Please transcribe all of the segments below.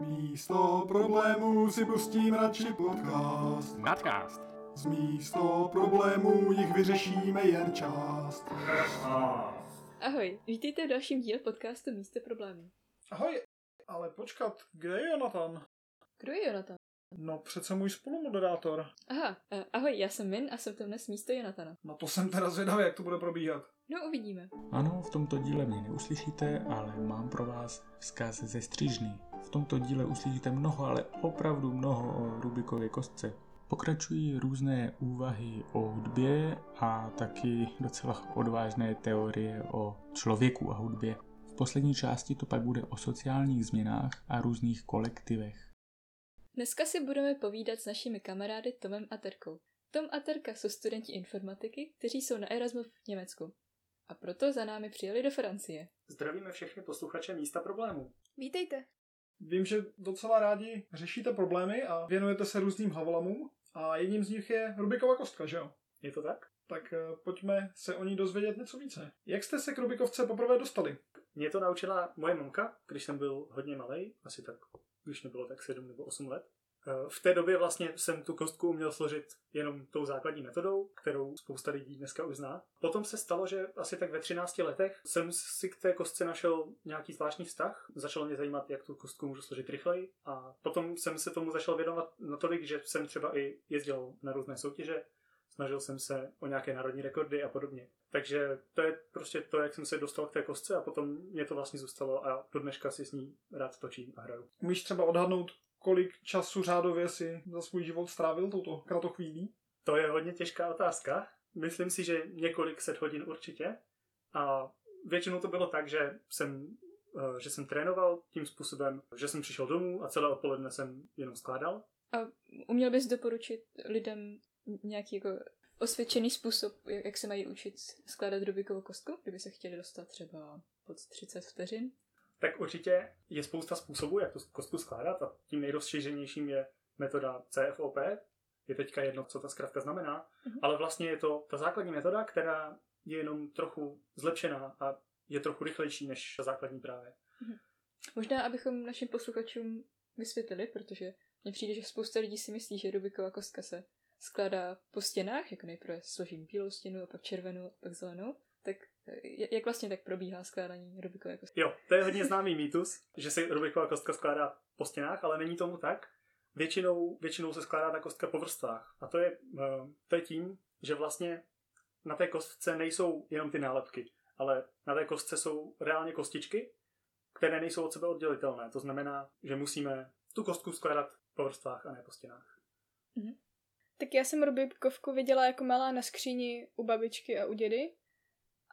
Místo problémů si pustím radši podcast. Nadcast. Z místo problémů jich vyřešíme jen část. Ahoj, vítejte v dalším díle podcastu Místo problémů. Ahoj, ale počkat, kde je Jonathan? Kdo je Jonathan? No přece můj spolumoderátor. Aha, eh, ahoj, já jsem Min a jsem to dnes místo Jonathana. Na to jsem teda zvědavý, jak to bude probíhat. No, uvidíme. Ano, v tomto díle mě neuslyšíte, ale mám pro vás vzkaz ze střížny. V tomto díle uslyšíte mnoho, ale opravdu mnoho o Rubikově kostce. Pokračují různé úvahy o hudbě a taky docela odvážné teorie o člověku a hudbě. V poslední části to pak bude o sociálních změnách a různých kolektivech. Dneska si budeme povídat s našimi kamarády Tomem a Terkou. Tom a Terka jsou studenti informatiky, kteří jsou na Erasmu v Německu. A proto za námi přijeli do Francie. Zdravíme všechny posluchače místa problémů. Vítejte. Vím, že docela rádi řešíte problémy a věnujete se různým hlavolamům a jedním z nich je Rubikova kostka, že jo? Je to tak? Tak eh, pojďme se o ní dozvědět něco více. Jak jste se k Rubikovce poprvé dostali? Mě to naučila moje mamka, když jsem byl hodně malý, asi tak, když mi bylo tak 7 nebo 8 let. Eh, V té době vlastně jsem tu kostku uměl složit jenom tou základní metodou, kterou spousta lidí dneska už zná. Potom se stalo, že asi tak ve 13 letech jsem si k té kostce našel nějaký zvláštní vztah. Začalo mě zajímat, jak tu kostku můžu složit rychleji a potom jsem se tomu začal věnovat natolik, že jsem třeba i jezdil na různé soutěže, snažil jsem se o nějaké národní rekordy a podobně. Takže to je prostě to, jak jsem se dostal k té kostce a potom mě to vlastně zůstalo a do dneška si s ní rád točím a hraju. Umíš třeba odhadnout, kolik času řádově si za svůj život strávil touto kratochvílí? To je hodně těžká otázka. Myslím si, že několik set hodin určitě. A většinou to bylo tak, že jsem, eh, že jsem trénoval tím způsobem, že jsem přišel domů a celé odpoledne jsem jenom skládal. A uměl bys doporučit lidem nějaký jako osvědčený způsob, jak jak se mají učit skládat Rubikovou kostku, kdyby se chtěli dostat třeba pod 30 vteřin? Tak určitě je spousta způsobů, jak tu kostku skládat a tím nejrozšířenějším je metoda CFOP. Je teďka jedno, co ta zkrátka znamená, Mhm. ale vlastně je to ta základní metoda, která je jenom trochu zlepšená a je trochu rychlejší než ta základní právě. Možná, abychom našim posluchačům vysvětlili, protože mně přijde, že spousta lidí si myslí, že Rubiková kostka se skládá po stěnách, jako nejprve složím bílou stěnu, a pak červenou, a pak zelenou. Tak jak vlastně tak probíhá skládání Rubikové kostky? Jo, to je hodně známý mýtus, že se Rubikova kostka skládá po stěnách, ale není tomu tak. Většinou, většinou se skládá ta kostka po vrstvách. A to je, eh, to je tím, že vlastně na té kostce nejsou jenom ty nálepky, ale na té kostce jsou reálně kostičky, které nejsou od sebe oddělitelné. To znamená, že musíme tu kostku skládat po vrstvách a ne po stěnách. Tak já jsem Rubikovku viděla jako malá na skříni u babičky a u dědy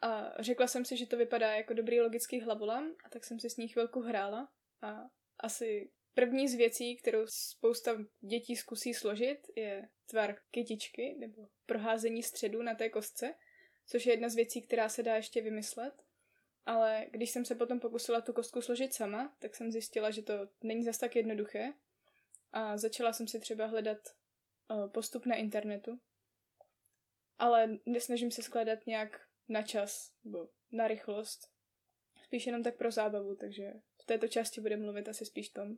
a řekla jsem si, že to vypadá jako dobrý logický hlavolam a tak jsem si s ní chvilku hrála a asi první z věcí, kterou spousta dětí zkusí složit, je tvar kytičky nebo proházení středu na té kostce, což je jedna z věcí, která se dá ještě vymyslet. Ale když jsem se potom pokusila tu kostku složit sama, tak jsem zjistila, že to není zas tak jednoduché a začala jsem si třeba hledat eh, postup na internetu. Ale nesnažím se skládat nějak na čas nebo na rychlost. Spíš jenom tak pro zábavu, takže v této části bude mluvit asi spíš Tom.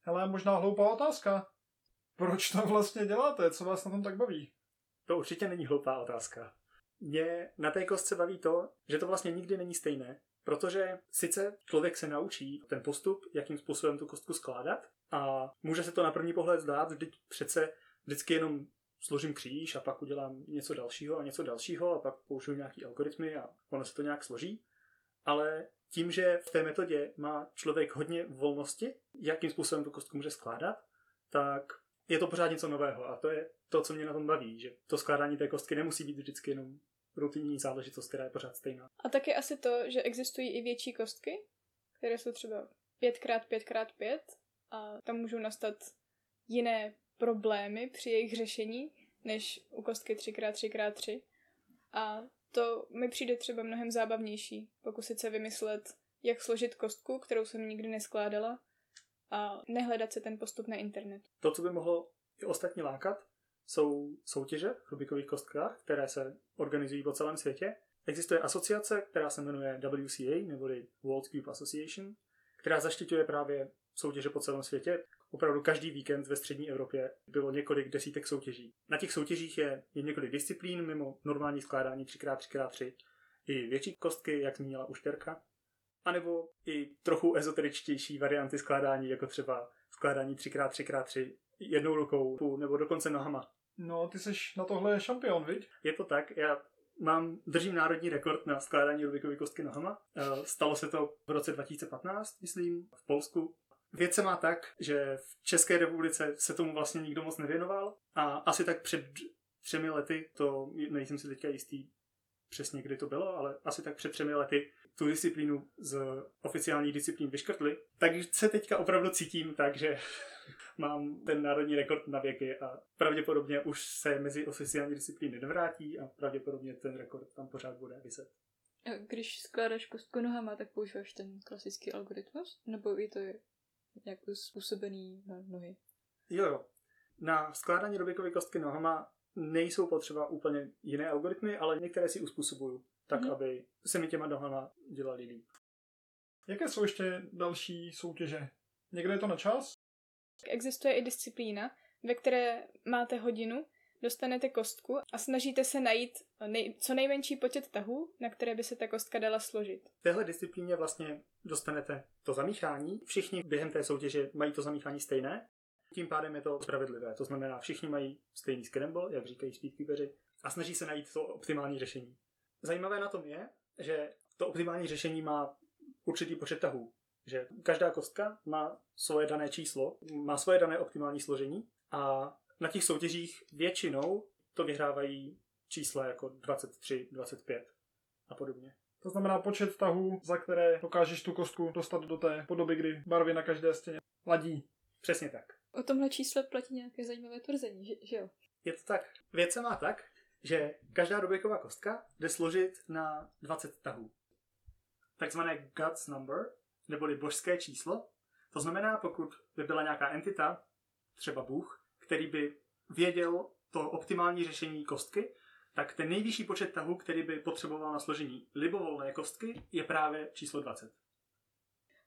Hele, možná hloupá otázka. Proč to vlastně děláte? Co vás na tom tak baví? To určitě není hloupá otázka. Mě na té kostce baví to, že to vlastně nikdy není stejné, protože sice člověk se naučí ten postup, jakým způsobem tu kostku skládat a může se to na první pohled zdát, vždyť přece vždycky jenom složím kříž a pak udělám něco dalšího a něco dalšího a pak použiju nějaký algoritmy a ono se to nějak složí. Ale tím, že v té metodě má člověk hodně volnosti, jakým způsobem tu kostku může skládat, tak je to pořád něco nového a to je to, co mě na tom baví, že to skládání té kostky nemusí být vždycky jenom rutinní záležitost, která je pořád stejná. A taky asi to, že existují i větší kostky, které jsou třeba 5x5x5 a tam můžou nastat jiné problémy při jejich řešení, než u kostky 3x3x3. A to mi přijde třeba mnohem zábavnější, pokusit se vymyslet, jak složit kostku, kterou jsem nikdy neskládala, a nehledat se ten postup na internet. To, co by mohlo i ostatní lákat, jsou soutěže v Rubikových kostkách, které se organizují po celém světě. Existuje asociace, která se jmenuje WCA, neboli World Cube Association, která zaštiťuje právě soutěže po celém světě. Opravdu každý víkend ve střední Evropě bylo několik desítek soutěží. Na těch soutěžích je, je několik disciplín mimo normální skládání 3x3x3 i větší kostky, jak zmínila už Terka, anebo i trochu ezoteričtější varianty skládání, jako třeba skládání 3x3x3 jednou rukou nebo dokonce nohama. No, ty jsi na tohle šampion, viď? Je to tak, já mám, držím národní rekord na skládání Rubikovy kostky nohama. Eh, Stalo se to v roce 2015, myslím, v Polsku. Věc se má tak, že v České republice se tomu vlastně nikdo moc nevěnoval a asi tak před třemi lety, to nejsem si teďka jistý přesně kdy to bylo, ale asi tak před třemi lety tu disciplínu z oficiální disciplín vyškrtli. Takže se teďka opravdu cítím tak, že mám ten národní rekord na věky a pravděpodobně už se mezi oficiální disciplíny nevrátí a pravděpodobně ten rekord tam pořád bude vyset. Když skládáš kostku nohama, tak používáš ten klasický algoritmus? Nebo je to nějak způsobený na nohy? Jo, jo. Na skládání Rubikovy kostky nohama nejsou potřeba úplně jiné algoritmy, ale některé si uspůsobuju, tak Mhm. aby se mi těma nohama dělali líp. Jaké jsou ještě další soutěže? Někde je to na čas? Existuje i disciplína, ve které máte hodinu, dostanete kostku a snažíte se najít nej, co nejmenší počet tahů, na které by se ta kostka dala složit. V téhle disciplíně vlastně dostanete to zamíchání. Všichni během té soutěže mají to zamíchání stejné. Tím pádem je to spravedlivé. To znamená, všichni mají stejný scramble, jak říkají speedkeeperi, a snaží se najít to optimální řešení. Zajímavé na tom je, že to optimální řešení má určitý počet tahů. Že každá kostka má svoje dané číslo, má svoje dané optimální složení a na těch soutěžích většinou to vyhrávají čísla jako 23, 25 a podobně. To znamená počet tahů, za které dokážeš tu kostku dostat do té podoby, kdy barvy na každé stěně ladí. Přesně tak. O tomhle čísle platí nějaké zajímavé tvrzení, že, že jo? Je to tak. Věc se má tak, že každá Rubiková kostka jde složit na 20 tahů. Takzvané God's number, neboli božské číslo. To znamená, pokud by byla nějaká entita, třeba Bůh, který by věděl to optimální řešení kostky, tak ten nejvyšší počet tahů, který by potřeboval na složení libovolné kostky, je právě číslo 20.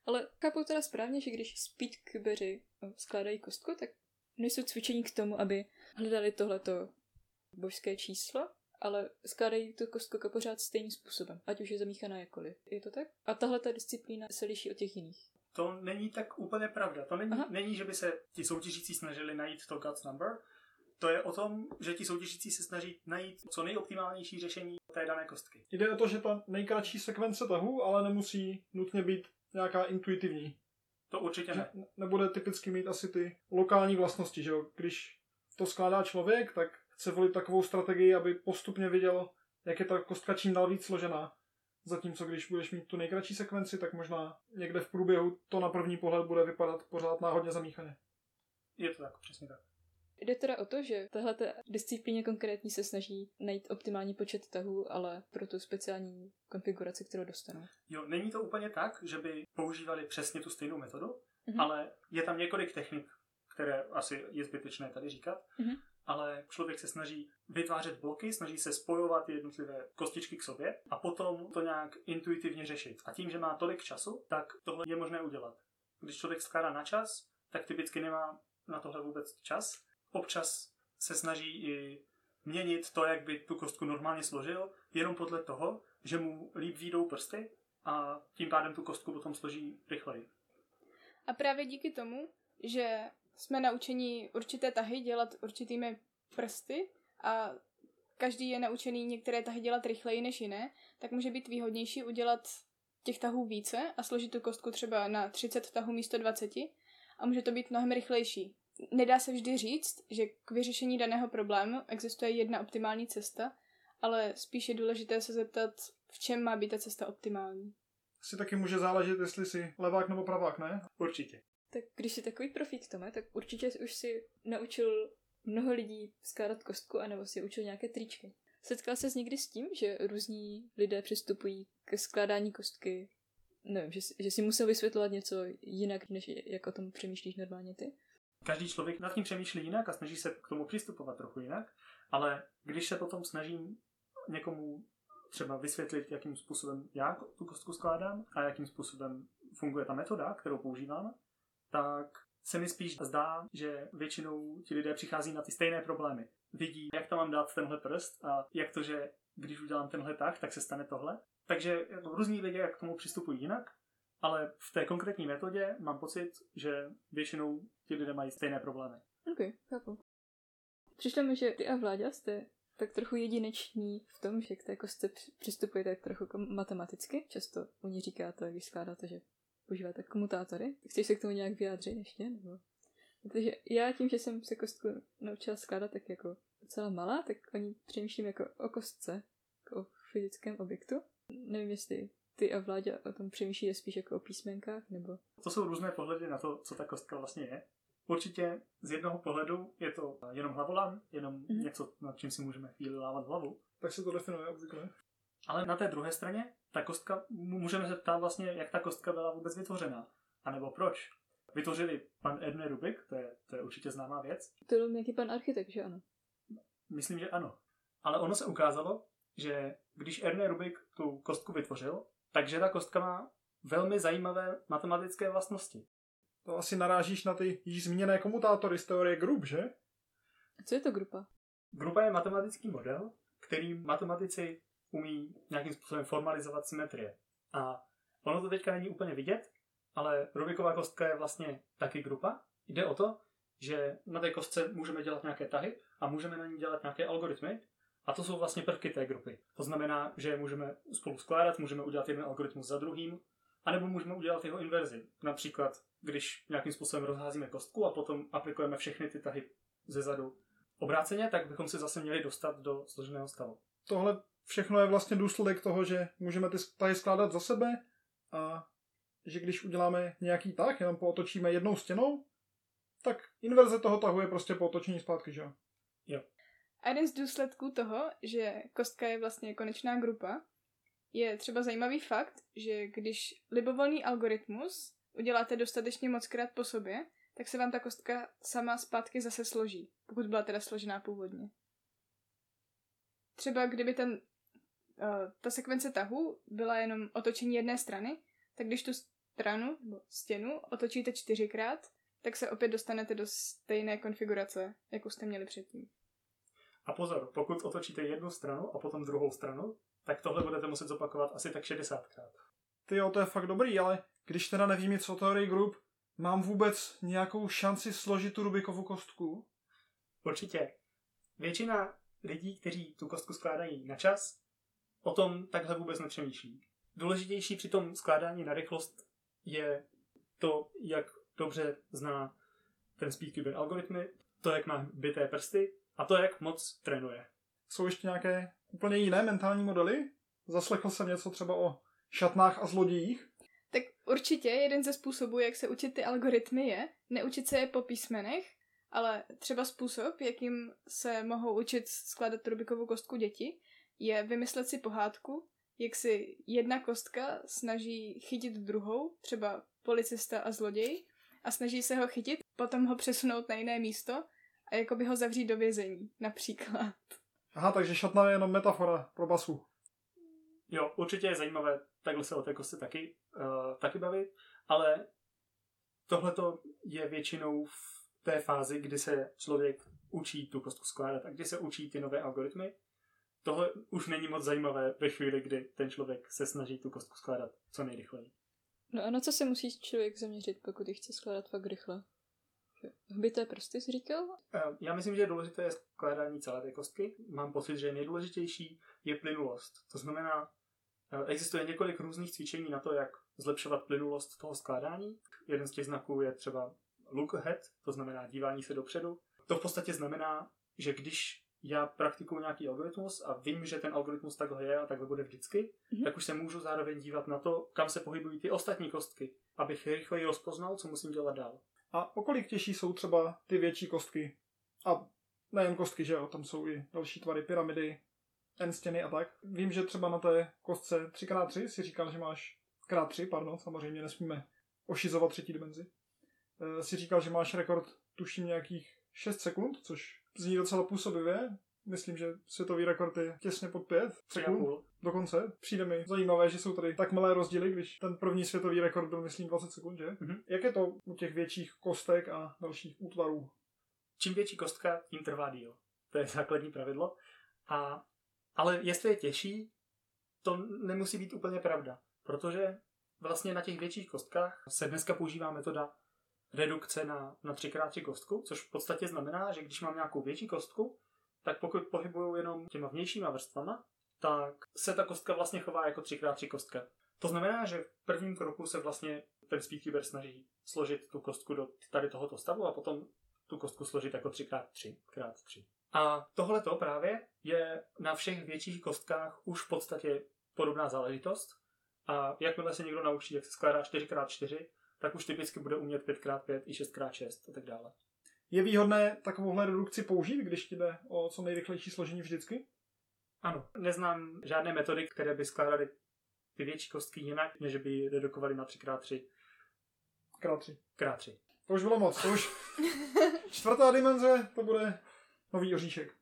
Ale chápu teda správně, že když speedcubeři eh, skládají kostku, tak nejsou cvičení k tomu, aby hledali tohleto božské číslo, ale skládají tu kostku jako pořád stejným způsobem, ať už je zamíchaná jakkoliv. Je to tak? A tahle ta disciplína se liší od těch jiných. To není tak úplně pravda. To není, Aha. není, že by se ti soutěžící snažili najít to God's number. To je o tom, že ti soutěžící se snaží najít co nejoptimálnější řešení té dané kostky. Jde o to, že ta nejkratší sekvence tahů, ale nemusí nutně být nějaká intuitivní. To určitě ne. Že nebude typicky mít asi ty lokální vlastnosti, že jo? Když to skládá člověk, tak chce volit takovou strategii, aby postupně viděl, jak je ta kostka čím dál víc složená. Zatímco když budeš mít tu nejkratší sekvenci, tak možná někde v průběhu to na první pohled bude vypadat pořád náhodně zamíchaně. Je to tak, přesně tak. Jde teda o to, že tahle disciplíně konkrétní se snaží najít optimální počet tahů, ale pro tu speciální konfiguraci, kterou dostanou. Jo, není to úplně tak, že by používali přesně tu stejnou metodu, Mhm. ale je tam několik technik, které asi je zbytečné tady říkat, Mhm. Ale člověk se snaží vytvářet bloky, snaží se spojovat jednotlivé kostičky k sobě a potom to nějak intuitivně řešit. A tím, že má tolik času, tak tohle je možné udělat. Když člověk skládá na čas, tak typicky nemá na tohle vůbec čas. Občas se snaží i měnit to, jak by tu kostku normálně složil, jenom podle toho, že mu líp výjdou prsty a tím pádem tu kostku potom složí rychleji. A právě díky tomu, že jsme naučeni určité tahy dělat určitými prsty a každý je naučený některé tahy dělat rychleji než jiné, tak může být výhodnější udělat těch tahů více a složit tu kostku třeba na 30 tahů místo 20 a může to být mnohem rychlejší. Nedá se vždy říct, že k vyřešení daného problému existuje jedna optimální cesta, ale spíš je důležité se zeptat, v čem má být ta cesta optimální. Si taky může záležet, jestli si levák nebo pravák, ne? Určitě. Tak když jsi takový profík, Tome, tak určitě už si naučil mnoho lidí skládat kostku, anebo si učil nějaké tričky. Setkal ses někdy s tím, že různí lidé přistupují ke skládání kostky, nevím, že, že si musel vysvětlovat něco jinak, než jak o tom přemýšlíš normálně ty? Každý člověk nad tím přemýšlí jinak a snaží se k tomu přistupovat trochu jinak, ale když se potom snažím někomu třeba vysvětlit, jakým způsobem já tu kostku skládám a jakým způsobem funguje ta metoda, kterou používám, tak se mi spíš zdá, že většinou ti lidé přichází na ty stejné problémy. Vidí, jak tam mám dát tenhle prst a jak to, že když udělám tenhle tak, tak se stane tohle. Takže jako různí lidé k tomu přistupují jinak, ale v té konkrétní metodě mám pocit, že většinou ti lidé mají stejné problémy. Ok, chápu. Přišlo mi, že ty a Vláďa jste tak trochu jedineční v tom, že k té kostce při- přistupujete tak trochu matematicky. Často u ní říkáte, když skládáte, že používáte komutátory. Chceš se k tomu nějak vyjádřit ještě? Nebo... Protože já tím, že jsem se kostku naučila skládat tak jako docela malá, tak o ní přemýšlím jako o kostce, jako o fyzickém objektu. Nevím, jestli ty a Vláďa o tom přemýšlíte spíš jako o písmenkách, nebo... To jsou různé pohledy na to, co ta kostka vlastně je. Určitě z jednoho pohledu je to jenom hlavolám, jenom Mhm. mm-hmm. něco, nad čím si můžeme chvíli lávat hlavu. Tak se to definuje obvykle. Ale na té druhé straně, ta kostka, můžeme se ptát vlastně, jak ta kostka byla vůbec vytvořena. A nebo proč. Vytvořili pan Erne Rubik, to je, to je určitě známá věc. To byl nějaký pan architekt, že ano? Myslím, že ano. Ale ono se ukázalo, že když Erne Rubik tu kostku vytvořil, takže ta kostka má velmi zajímavé matematické vlastnosti. To asi narážíš na ty již zmíněné komutátory z teorie Grub, že? A co je to grupa? Grupa je matematický model, který matematici umí nějakým způsobem formalizovat symetrie. A ono to teďka není úplně vidět, ale Rubiková kostka je vlastně taky grupa. Jde o to, že na té kostce můžeme dělat nějaké tahy a můžeme na ní dělat nějaké algoritmy. A to jsou vlastně prvky té grupy. To znamená, že je můžeme spolu skládat, můžeme udělat jeden algoritmus za druhým, anebo můžeme udělat jeho inverzi. Například, když nějakým způsobem rozházíme kostku a potom aplikujeme všechny ty tahy ze zadu obráceně, tak bychom se zase měli dostat do složeného stavu. Tohle všechno je vlastně důsledek toho, že můžeme ty tahy skládat za sebe a že když uděláme nějaký tah, jenom pootočíme jednou stěnou, tak inverze toho tahu je prostě po otočení zpátky, že jo? A jeden z důsledků toho, že kostka je vlastně konečná grupa, je třeba zajímavý fakt, že když libovolný algoritmus uděláte dostatečně mockrát po sobě, tak se vám ta kostka sama zpátky zase složí, pokud byla teda složená původně. Třeba kdyby ten, uh, ta sekvence tahu byla jenom otočení jedné strany, tak když tu stranu nebo stěnu otočíte čtyřikrát, tak se opět dostanete do stejné konfigurace, jakou jste měli předtím. A pozor, pokud otočíte jednu stranu a potom druhou stranu, tak tohle budete muset zopakovat asi tak 60krát. Ty jo, to je fakt dobrý, ale když teda nevím nic o teorii Grub, mám vůbec nějakou šanci složit tu Rubikovu kostku? Určitě. Většina lidí, kteří tu kostku skládají na čas, o tom takhle vůbec nepřemýšlí. Důležitější při tom skládání na rychlost je to, jak dobře zná ten Speedcube algoritmy, to, jak má byté prsty a to, jak moc trénuje. Jsou ještě nějaké úplně jiné mentální modely? Zaslechl jsem něco třeba o šatnách a zlodějích? Tak určitě jeden ze způsobů, jak se učit ty algoritmy je neučit se je po písmenech, ale třeba způsob, jakým se mohou učit skládat Rubikovou kostku děti, je vymyslet si pohádku, jak si jedna kostka snaží chytit druhou, třeba policista a zloděj, a snaží se ho chytit, potom ho přesunout na jiné místo a jakoby ho zavřít do vězení, například. Aha, takže šatna je jenom metafora pro basu. Jo, určitě je zajímavé takhle se o té kostce taky, uh, taky bavit, ale tohle je většinou v té fázi, kdy se člověk učí tu kostku skládat a kdy se učí ty nové algoritmy. Tohle už není moc zajímavé ve chvíli, kdy ten člověk se snaží tu kostku skládat co nejrychleji. No a na co se musí člověk zaměřit, pokud ji chce skládat fakt rychle? Hbité prsty jsi říkal? Uh, já myslím, že důležité je skládání celé té kostky. Mám pocit, že nejdůležitější je plynulost. To znamená, uh, existuje několik různých cvičení na to, jak zlepšovat plynulost toho skládání. Jeden z těch znaků je třeba look ahead, to znamená dívání se dopředu. To v podstatě znamená, že když já praktikuju nějaký algoritmus a vím, že ten algoritmus takhle je a takhle bude vždycky, Mhm. tak už se můžu zároveň dívat na to, kam se pohybují ty ostatní kostky, abych rychleji rozpoznal, co musím dělat dál. A o kolik těžší jsou třeba ty větší kostky? A nejen kostky, že jo, tam jsou i další tvary, pyramidy, N stěny a tak. Vím, že třeba na té kostce 3x3 si říkal, že máš krát 3, pardon, samozřejmě nesmíme ošizovat třetí dimenzi. E, si říkal, že máš rekord, tuším nějakých 6 sekund, což zní docela působivě. Myslím, že světový rekord je těsně pod pět sekund. půl. Dokonce. Přijde mi zajímavé, že jsou tady tak malé rozdíly, když ten první světový rekord byl, myslím, 20 sekund, že? Mhm. Jak je to u těch větších kostek a dalších útvarů? Čím větší kostka, tím trvá díl. To je základní pravidlo. A, ale jestli je těžší, to nemusí být úplně pravda. Protože vlastně na těch větších kostkách se dneska používá metoda redukce na, na 3x3 kostku, což v podstatě znamená, že když mám nějakou větší kostku, tak pokud pohybuju jenom těma vnějšíma vrstvama, tak se ta kostka vlastně chová jako 3x3 kostka. To znamená, že v prvním kroku se vlastně ten speedkeeper snaží složit tu kostku do tady tohoto stavu a potom tu kostku složit jako 3x3 x 3. A tohleto právě je na všech větších kostkách už v podstatě podobná záležitost. A jakmile se někdo naučí, jak se skládá 4x4, tak už typicky bude umět 5x5 i 6x6 a tak dále. Je výhodné takovouhle redukci použít, když ti jde o co nejrychlejší složení vždycky? Ano, neznám žádné metody, které by skládaly ty větší kostky jinak, než by ji redukovaly na 3x3 Krát tři. x 3. To už bylo moc, to už... Čtvrtá dimenze, to bude nový oříšek.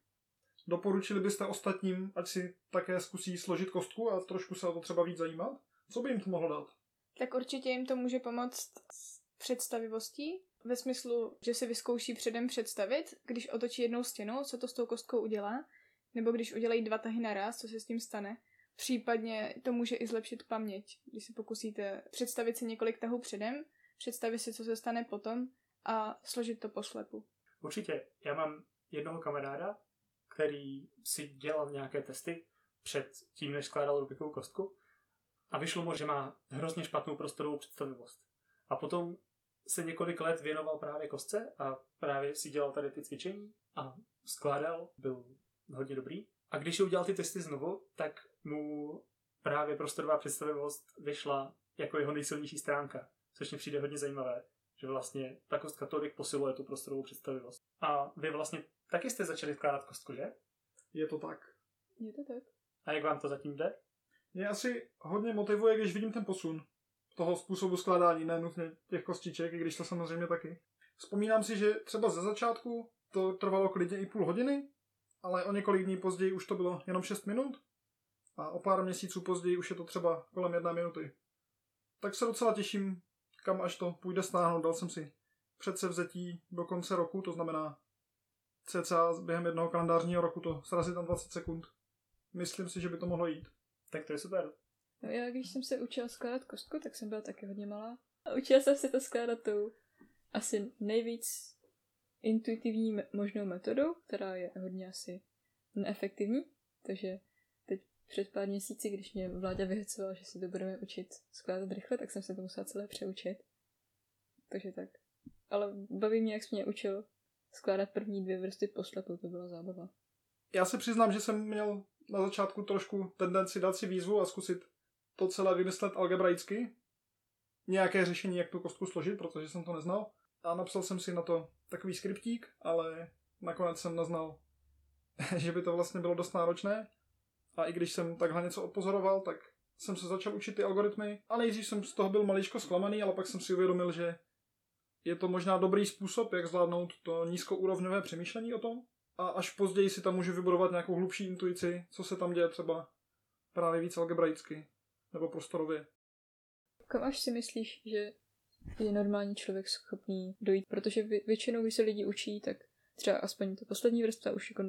Doporučili byste ostatním, ať si také zkusí složit kostku a trošku se o to třeba víc zajímat? Co by jim to mohlo dát? Tak určitě jim to může pomoct s představivostí, ve smyslu, že si vyzkouší předem představit, když otočí jednou stěnu, co to s tou kostkou udělá, nebo když udělají dva tahy naraz, co se s tím stane. Případně to může i zlepšit paměť, když si pokusíte představit si několik tahů předem, představit si, co se stane potom a složit to poslepu. Určitě. Já mám jednoho kamaráda, který si dělal nějaké testy před tím, než skládal Rubikovou kostku a vyšlo mu, že má hrozně špatnou prostorovou představivost. A potom se několik let věnoval právě kostce a právě si dělal tady ty cvičení a skládal, byl hodně dobrý. A když udělal ty testy znovu, tak mu právě prostorová představivost vyšla jako jeho nejsilnější stránka, což mi přijde hodně zajímavé, že vlastně ta kostka tolik posiluje tu prostorovou představivost. A vy vlastně taky jste začali skládat kostku, že? Je to tak. Je to tak? A jak vám to zatím jde? Mě asi hodně motivuje, když vidím ten posun toho způsobu skládání, ne nutně těch kostiček, i když to samozřejmě taky. Vzpomínám si, že třeba ze začátku to trvalo klidně i půl hodiny, ale o několik dní později už to bylo jenom 6 minut a o pár měsíců později už je to třeba kolem jedné minuty. Tak se docela těším, kam až to půjde stáhnout. Dal jsem si předsevzetí do konce roku, to znamená cca během jednoho kalendářního roku to srazit na 20 sekund. Myslím si, že by to mohlo jít. Tak to je super. No já, když jsem se učila skládat kostku, tak jsem byla taky hodně malá. A učila jsem se to skládat tou asi nejvíc intuitivní me- možnou metodou, která je hodně asi neefektivní. Takže teď před pár měsíci, když mě vláda vyhecovala, že si to budeme učit skládat rychle, tak jsem se to musela celé přeučit. Takže tak. Ale baví mě, jak jsi mě učil skládat první dvě vrstvy poslepu, to byla zábava. Já se přiznám, že jsem měl na začátku trošku tendenci dát si výzvu a zkusit to celé vymyslet algebraicky. Nějaké řešení, jak tu kostku složit, protože jsem to neznal. A napsal jsem si na to takový skriptík, ale nakonec jsem naznal, že by to vlastně bylo dost náročné. A i když jsem takhle něco odpozoroval, tak jsem se začal učit ty algoritmy a nejdřív jsem z toho byl maličko zklamaný, ale pak jsem si uvědomil, že je to možná dobrý způsob, jak zvládnout to nízkoúrovňové přemýšlení o tom. A až později si tam můžu vybudovat nějakou hlubší intuici, co se tam děje třeba právě víc algebraicky nebo prostorově. Kam až si myslíš, že je normální člověk schopný dojít? Protože vě- většinou, když se lidi učí, tak třeba aspoň ta poslední vrstva už jako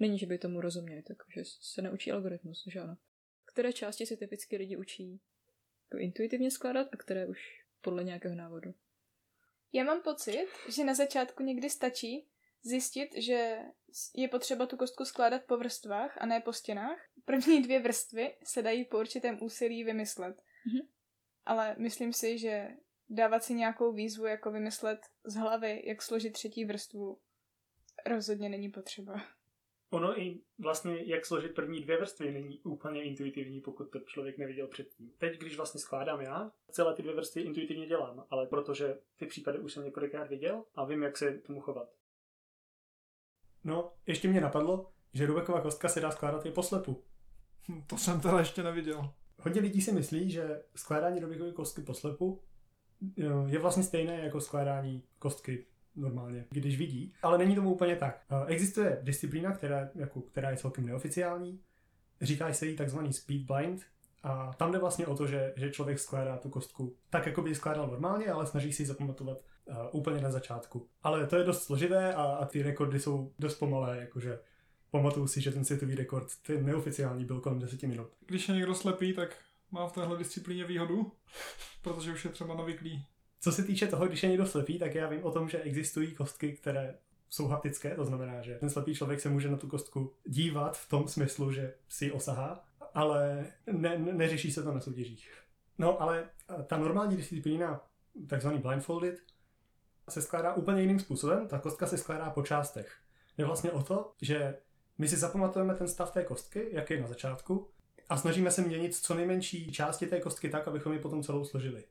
není, že by tomu rozuměli, takže se naučí algoritmus, že ano. Které části se typicky lidi učí jako intuitivně skládat a které už podle nějakého návodu? Já mám pocit, že na začátku někdy stačí zjistit, že je potřeba tu kostku skládat po vrstvách a ne po stěnách. První dvě vrstvy se dají po určitém úsilí vymyslet. Mhm. Ale myslím si, že dávat si nějakou výzvu, jako vymyslet z hlavy, jak složit třetí vrstvu, rozhodně není potřeba. Ono i vlastně, jak složit první dvě vrstvy, není úplně intuitivní, pokud to člověk neviděl předtím. Teď, když vlastně skládám já, celé ty dvě vrstvy intuitivně dělám, ale protože ty případy už jsem několikrát viděl a vím, jak se tomu chovat. No, ještě mě napadlo, že Rubeková kostka se dá skládat i poslepu. Hm, To jsem teda ještě neviděl. Hodně lidí si myslí, že skládání Rubikovy kostky poslepu eh, je vlastně stejné jako skládání kostky normálně, když vidí. Ale není tomu úplně tak. Eh, Existuje disciplína, která, jako, která je celkem neoficiální. Říká se jí takzvaný speed blind. A tam jde vlastně o to, že, že člověk skládá tu kostku tak, jako by ji skládal normálně, ale snaží si ji zapamatovat uh, úplně na začátku. Ale to je dost složité a, a ty rekordy jsou dost pomalé, jakože pamatuju si, že ten světový rekord, ten neoficiální, byl kolem 10 minut. Když je někdo slepý, tak má v téhle disciplíně výhodu, protože už je třeba navyklý. Co se týče toho, když je někdo slepý, tak já vím o tom, že existují kostky, které jsou haptické, to znamená, že ten slepý člověk se může na tu kostku dívat v tom smyslu, že si ji osahá, ale ne, ne, neřeší se to na soutěžích. No, ale ta normální disciplína, takzvaný blindfolded, se skládá úplně jiným způsobem. Ta kostka se skládá po částech. Je vlastně o to, že my si zapamatujeme ten stav té kostky, jak je na začátku, a snažíme se měnit co nejmenší části té kostky tak, abychom ji potom celou složili.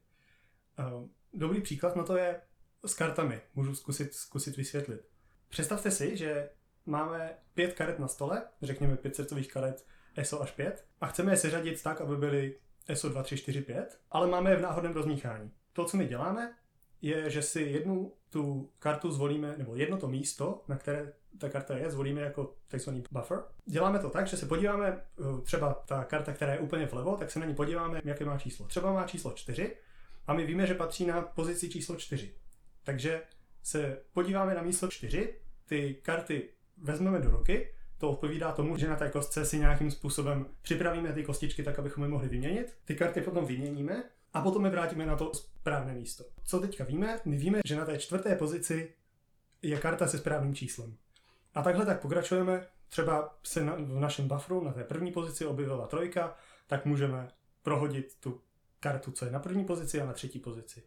Ehm, Dobrý příklad na to je s kartami. Můžu zkusit, zkusit vysvětlit. Představte si, že máme pět karet na stole, řekněme pět srdcových karet ESO až 5, a chceme je seřadit tak, aby byly ESO 2, 3, 4, 5, ale máme je v náhodném rozmíchání. To, co my děláme, je, že si jednu tu kartu zvolíme, nebo jedno to místo, na které ta karta je, zvolíme jako takzvaný buffer. Děláme to tak, že se podíváme, eh, třeba ta karta, která je úplně vlevo, tak se na ní podíváme, jaké má číslo. Třeba má číslo 4 a my víme, že patří na pozici číslo 4. Takže se podíváme na místo 4, ty karty vezmeme do ruky, to odpovídá tomu, že na té kostce si nějakým způsobem připravíme ty kostičky tak, abychom je mohli vyměnit. Ty karty potom vyměníme a potom je vrátíme na to správné místo. Co teďka víme? My víme, že na té čtvrté pozici je karta se správným číslem. A takhle tak pokračujeme. Třeba se na, v našem bufferu na té první pozici objevila trojka, tak můžeme prohodit tu kartu, co je na první pozici a na třetí pozici.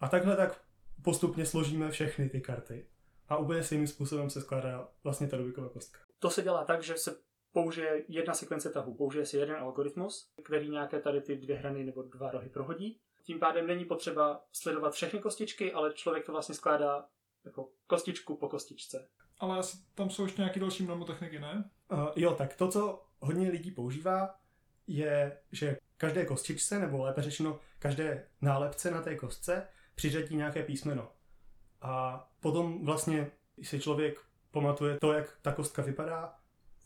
A takhle tak postupně složíme všechny ty karty. A úplně stejným způsobem se skládá vlastně ta Rubiková kostka. To se dělá tak, že se použije jedna sekvence tahu, použije si jeden algoritmus, který nějaké tady ty dvě hrany nebo dva rohy prohodí. Tím pádem není potřeba sledovat všechny kostičky, ale člověk to vlastně skládá jako kostičku po kostičce. Ale asi tam jsou ještě nějaké další mnemotechniky, ne? Uh, jo, tak to, co hodně lidí používá, je, že každé kostičce, nebo lépe řečeno každé nálepce na té kostce, přiřadí nějaké písmeno. A potom vlastně si člověk pamatuje to, jak ta kostka vypadá,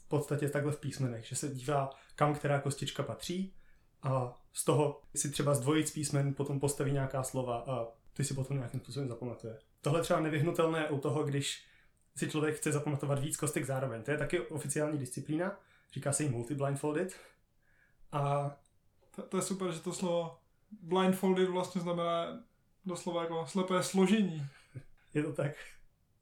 v podstatě takhle v písmenech, že se dívá, kam která kostička patří a z toho si třeba z dvojic písmen potom postaví nějaká slova a ty si potom nějakým způsobem zapamatuje. Tohle třeba nevyhnutelné u toho, když si člověk chce zapamatovat víc kostek zároveň. To je taky oficiální disciplína, říká se jí multi-blindfolded. A To, to je super, že to slovo blindfolded vlastně znamená doslova jako slepé složení. je to tak.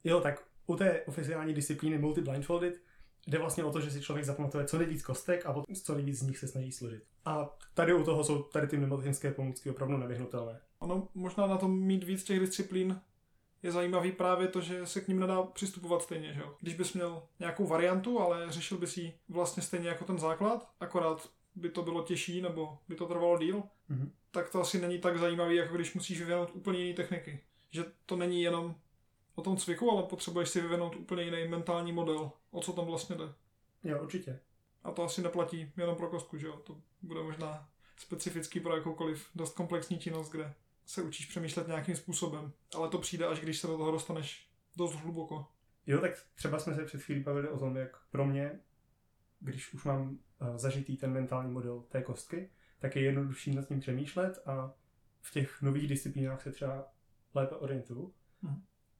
Jo, tak u té oficiální disciplíny multi-blindfolded jde vlastně o to, že si člověk zapamatuje co nejvíc kostek a potom co nejvíc z nich se snaží složit. A tady u toho jsou tady ty mnemotechnické pomůcky opravdu nevyhnutelné. Ono možná na tom mít víc těch disciplín je zajímavý právě to, že se k ním nedá přistupovat stejně, že jo. Když bys měl nějakou variantu, ale řešil bys ji vlastně stejně jako ten základ, akorát by to bylo těžší nebo by to trvalo díl, Mhm. tak to asi není tak zajímavý, jako když musíš vyvinout úplně jiné techniky. Že to není jenom o tom cviku, ale potřebuješ si vyvinout úplně jiný mentální model, o co tam vlastně jde. Jo, určitě. A to asi neplatí jenom pro kostku, že jo? To bude možná specifický pro jakoukoliv dost komplexní činnost, kde se učíš přemýšlet nějakým způsobem. Ale to přijde, až když se do toho dostaneš dost hluboko. Jo, tak třeba jsme se před chvílí bavili o tom, jak pro mě, když už mám uh, zažitý ten mentální model té kostky, tak je jednodušší nad tím přemýšlet a v těch nových disciplínách se třeba lépe orientuju.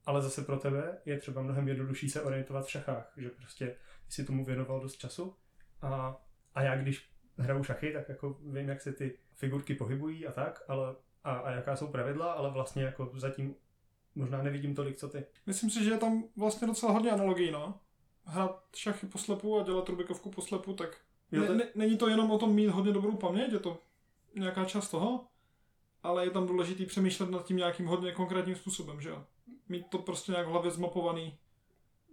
Ale zase pro tebe je třeba mnohem jednodušší se orientovat v šachách, že prostě si tomu věnoval dost času a, a já když hraju šachy, tak jako vím, jak se ty figurky pohybují a tak, ale a, a jaká jsou pravidla, ale vlastně jako zatím možná nevidím tolik, co ty. Myslím si, že je tam vlastně docela hodně analogií, no. Hrát šachy poslepu a dělat Rubikovku poslepu, tak Jo, ne, to- ne, není to jenom o tom mít hodně dobrou paměť, je to nějaká část toho, ale je tam důležitý přemýšlet nad tím nějakým hodně konkrétním způsobem, že jo. Mít to prostě nějak v hlavě zmapovaný.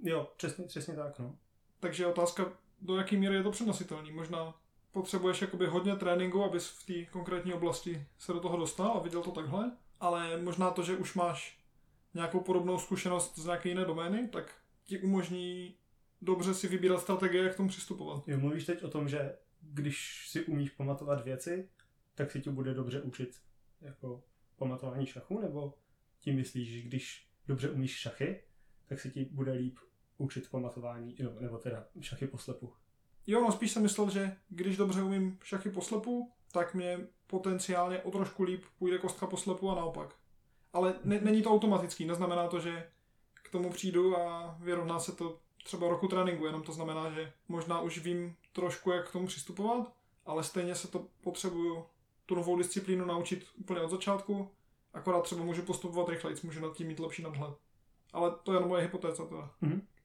Jo, přesně, přesně tak, no. Takže otázka, do jaké míry je to přenositelný. Možná potřebuješ jakoby hodně tréninku, abys v té konkrétní oblasti se do toho dostal a viděl to takhle, ale možná to, že už máš nějakou podobnou zkušenost z nějaké jiné domény, tak ti umožní dobře si vybírat strategie, jak k tomu přistupovat. Jo, mluvíš teď o tom, že když si umíš pamatovat věci, tak si ti bude dobře učit jako pamatování šachu, nebo tím myslíš, že když dobře umíš šachy, tak se ti bude líp učit pamatování, no, nebo teda šachy poslepu. Jo, no spíš jsem myslel, že když dobře umím šachy poslepu, tak mě potenciálně o trošku líp půjde kostka poslepu a naopak. Ale ne, není to automatický, neznamená to, že k tomu přijdu a vyrovná se to třeba roku tréninku, jenom to znamená, že možná už vím trošku, jak k tomu přistupovat, ale stejně se to potřebuju tu novou disciplínu naučit úplně od začátku, akorát třeba můžu postupovat rychleji, můžu nad tím mít lepší nadhled. Ale to je jen moje hypotéza teda.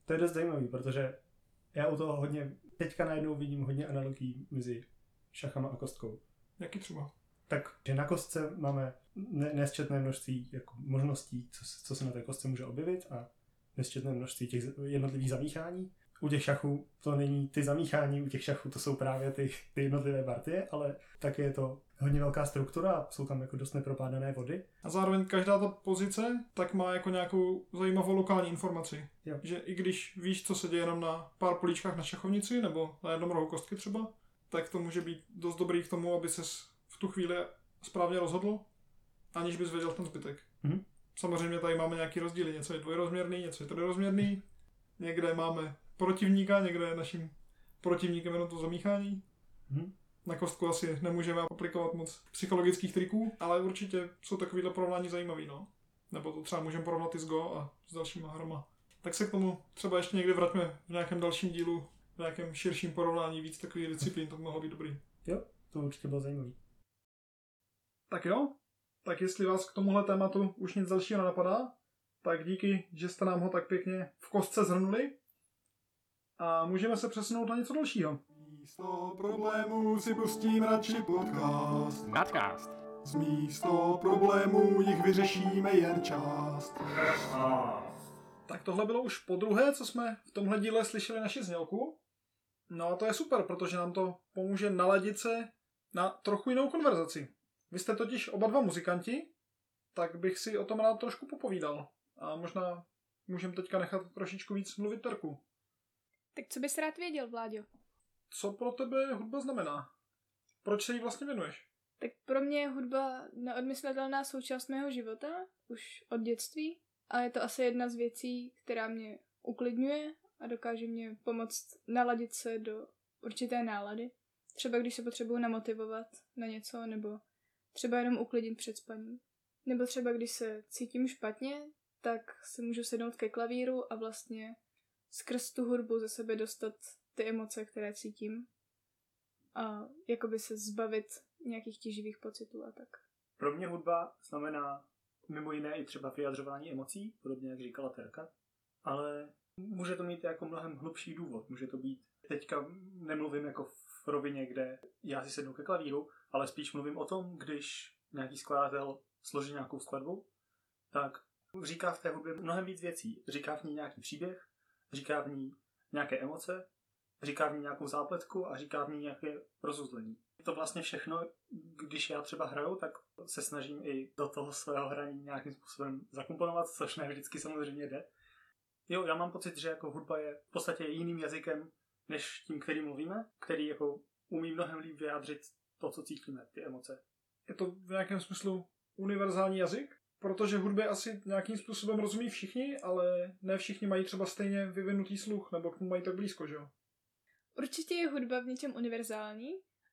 To je dost zajímavý, protože já u toho hodně, teďka najednou vidím hodně analogií mezi šachama a kostkou. Jaký třeba? Tak, že na kostce máme ne- nesčetné množství jako možností, co, se- co se na té kostce může objevit a nesčetné množství těch jednotlivých zamíchání. U těch šachů to není ty zamíchání, u těch šachů to jsou právě ty, ty jednotlivé partie, ale také je to hodně velká struktura a jsou tam jako dost nepropádané vody. A zároveň každá ta pozice tak má jako nějakou zajímavou lokální informaci. Jo. Že i když víš, co se děje jenom na pár políčkách na šachovnici nebo na jednom rohu kostky třeba, tak to může být dost dobrý k tomu, aby ses v tu chvíli správně rozhodl, aniž bys věděl ten zbytek. Mhm. Samozřejmě tady máme nějaký rozdíly. Něco je dvojrozměrný, něco je trojrozměrný. Někde máme protivníka, někde je naším protivníkem jenom to zamíchání. Mhm. Na kostku asi nemůžeme aplikovat moc psychologických triků, ale určitě jsou takovýhle porovnání zajímavý, no. Nebo to třeba můžeme porovnat i s Go a s dalšíma hrama. Tak se k tomu třeba ještě někdy vraťme v nějakém dalším dílu, v nějakém širším porovnání víc takových disciplín, to by mohlo být dobrý. To určitě bylo zajímavé. Tak jo, tak jestli vás k tomuhle tématu už nic dalšího nenapadá, tak díky, že jste nám ho tak pěkně v kostce zhrnuli. A můžeme se přesunout na něco dalšího. Místo problémů si pustím radši podcast. Nadcast. Z místo problémů jich vyřešíme jen část. Tak tohle bylo už po druhé, co jsme v tomhle díle slyšeli naši znělku. No a to je super, protože nám to pomůže naladit se na trochu jinou konverzaci. Vy jste totiž oba dva muzikanti, tak bych si o tom rád trošku popovídal. A možná můžeme teďka nechat trošičku víc mluvit Terku. Tak co bys rád věděl, Vláďo? Co pro tebe hudba znamená? Proč se jí vlastně věnuješ? Tak pro mě je hudba neodmyslitelná součást mého života, už od dětství. A je to asi jedna z věcí, která mě uklidňuje a dokáže mě pomoct naladit se do určité nálady. Třeba když se potřebuju namotivovat na něco, nebo třeba jenom uklidnit před spaním. Nebo třeba když se cítím špatně, tak si můžu sednout ke klavíru a vlastně skrz tu hudbu ze sebe dostat ty emoce, které cítím. A jakoby se zbavit nějakých těživých pocitů a tak. Pro mě hudba znamená mimo jiné i třeba vyjadřování emocí, podobně jak říkala Terka, ale může to mít jako mnohem hlubší důvod. Může to být, teďka nemluvím jako v rovině, kde já si sednu ke klavíru, ale spíš mluvím o tom, když nějaký skladatel složí nějakou skladbu, tak říká v té hudbě mnohem víc věcí. Říká v ní nějaký příběh, říká v ní nějaké emoce, říká v ní nějakou zápletku a říká v ní nějaké rozuzlení. To vlastně všechno, když já třeba hraju, tak se snažím i do toho svého hraní nějakým způsobem zakomponovat, což ne vždycky samozřejmě jde. Jo, já mám pocit, že jako hudba je v podstatě jiným jazykem, než tím, který mluvíme, který jako umí mnohem líp vyjádřit to, co cítíme, ty emoce. Je to v nějakém smyslu univerzální jazyk? Protože hudbě asi nějakým způsobem rozumí všichni, ale ne všichni mají třeba stejně vyvinutý sluch, nebo k tomu mají tak blízko, že jo? Určitě je hudba v něčem univerzální,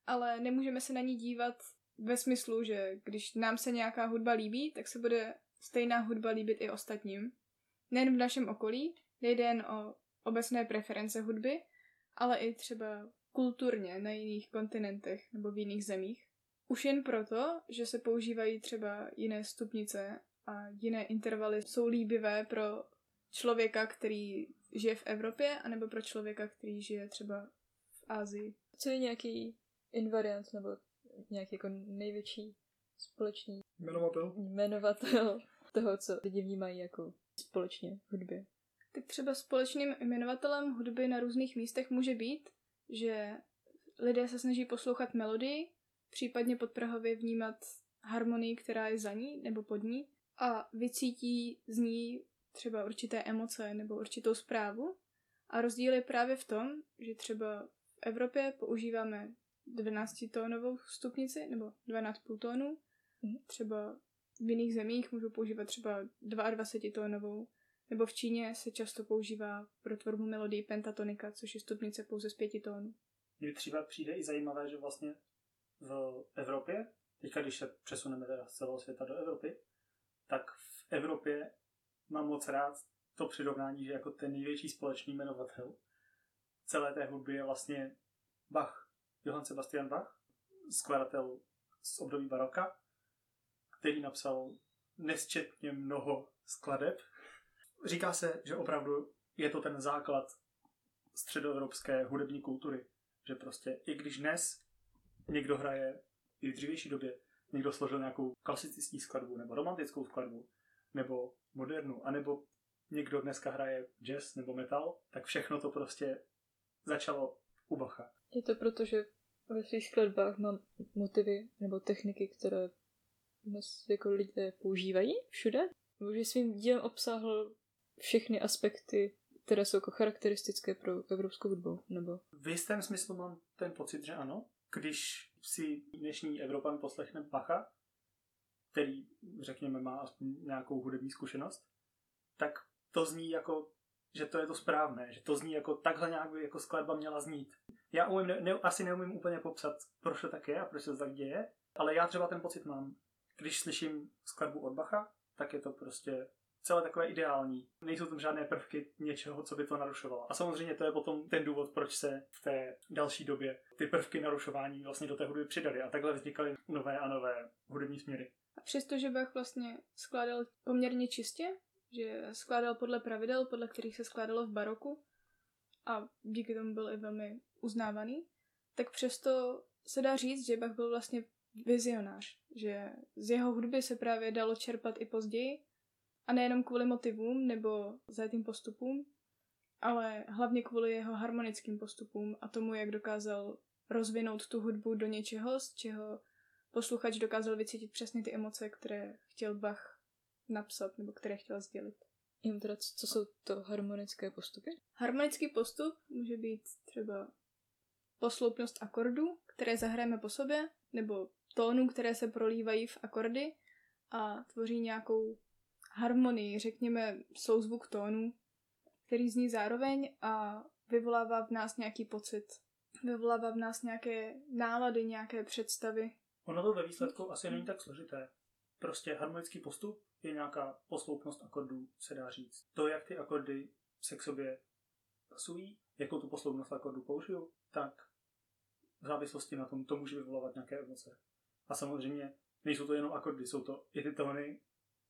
ale nemůžeme se na ní dívat ve smyslu, že když nám se nějaká hudba líbí, tak se bude stejná hudba líbit i ostatním. Nejen v našem okolí, nejde jen o obecné preference hudby, ale i třeba kulturně na jiných kontinentech nebo v jiných zemích. Už jen proto, že se používají třeba jiné stupnice a jiné intervaly jsou líbivé pro člověka, který žije v Evropě, anebo pro člověka, který žije třeba v Asii. Co je nějaký invariant nebo nějaký jako největší společný Jmenovatel? jmenovatel toho, co lidi vnímají jako společně v hudbě? Tak třeba společným jmenovatelem hudby na různých místech může být, že lidé se snaží poslouchat melodii, případně podprahově vnímat harmonii, která je za ní nebo pod ní a vycítí z ní třeba určité emoce nebo určitou zprávu. A rozdíl je právě v tom, že třeba v Evropě používáme 12-tónovou stupnici nebo 12 tónů, Mhm. třeba v jiných zemích můžou používat třeba 22 tónovou, nebo v Číně se často používá pro tvorbu melodii pentatonika, což je stupnice pouze z pěti tónů. Mně třeba přijde i zajímavé, že vlastně v Evropě, teďka když se přesuneme teda z celého světa do Evropy, tak v Evropě mám moc rád to přirovnání, že jako ten největší společný jmenovatel celé té hudby je vlastně Bach, Johann Sebastian Bach, skladatel z období baroka, který napsal nesčetně mnoho skladeb. Říká se, že opravdu je to ten základ středoevropské hudební kultury. Že prostě i když dnes někdo hraje i v dřívější době, někdo složil nějakou klasicistní skladbu, nebo romantickou skladbu, nebo modernu, anebo někdo dneska hraje jazz nebo metal, tak všechno to prostě začalo u Bacha. Je to proto, že ve svých skladbách mám motivy nebo techniky, které dnes jako lidé používají všude. Nebo že svým dílem obsáhl všechny aspekty, které jsou jako charakteristické pro evropskou hudbu, nebo... V jistém smyslu mám ten pocit, že ano. Když si dnešní Evropan poslechne Bacha, který, řekněme, má aspoň nějakou hudební zkušenost, tak to zní jako, že to je to správné, že to zní jako takhle nějak by jako skladba měla znít. Já umím, ne, ne, asi neumím úplně popsat, proč to tak je a proč se to tak děje, ale já třeba ten pocit mám. Když slyším skladbu od Bacha, tak je to prostě celé takové ideální. Nejsou tam žádné prvky něčeho, co by to narušovalo. A samozřejmě to je potom ten důvod, proč se v té další době ty prvky narušování vlastně do té hudby přidaly a takhle vznikaly nové a nové hudební směry. A přestože Bach vlastně skládal poměrně čistě, že skládal podle pravidel, podle kterých se skládalo v baroku a díky tomu byl i velmi uznávaný, tak přesto se dá říct, že Bach byl vlastně vizionář, že z jeho hudby se právě dalo čerpat i později a nejenom kvůli motivům nebo zajetým postupům, ale hlavně kvůli jeho harmonickým postupům a tomu, jak dokázal rozvinout tu hudbu do něčeho, z čeho posluchač dokázal vycítit přesně ty emoce, které chtěl Bach napsat nebo které chtěl sdělit. Jenom teda, co jsou to harmonické postupy? Harmonický postup může být třeba posloupnost akordů, které zahrajeme po sobě, nebo tónů, které se prolívají v akordy a tvoří nějakou harmonii, řekněme souzvuk tónů, který zní zároveň a vyvolává v nás nějaký pocit. Vyvolává v nás nějaké nálady, nějaké představy. Ono to ve výsledku asi není tak složité. Prostě harmonický postup je nějaká posloupnost akordů, se dá říct. To, jak ty akordy se k sobě pasují, jakou tu posloupnost akordů použiju, tak v závislosti na tom to může vyvolávat nějaké emoce. A samozřejmě nejsou to jenom akordy, jsou to i ty tóny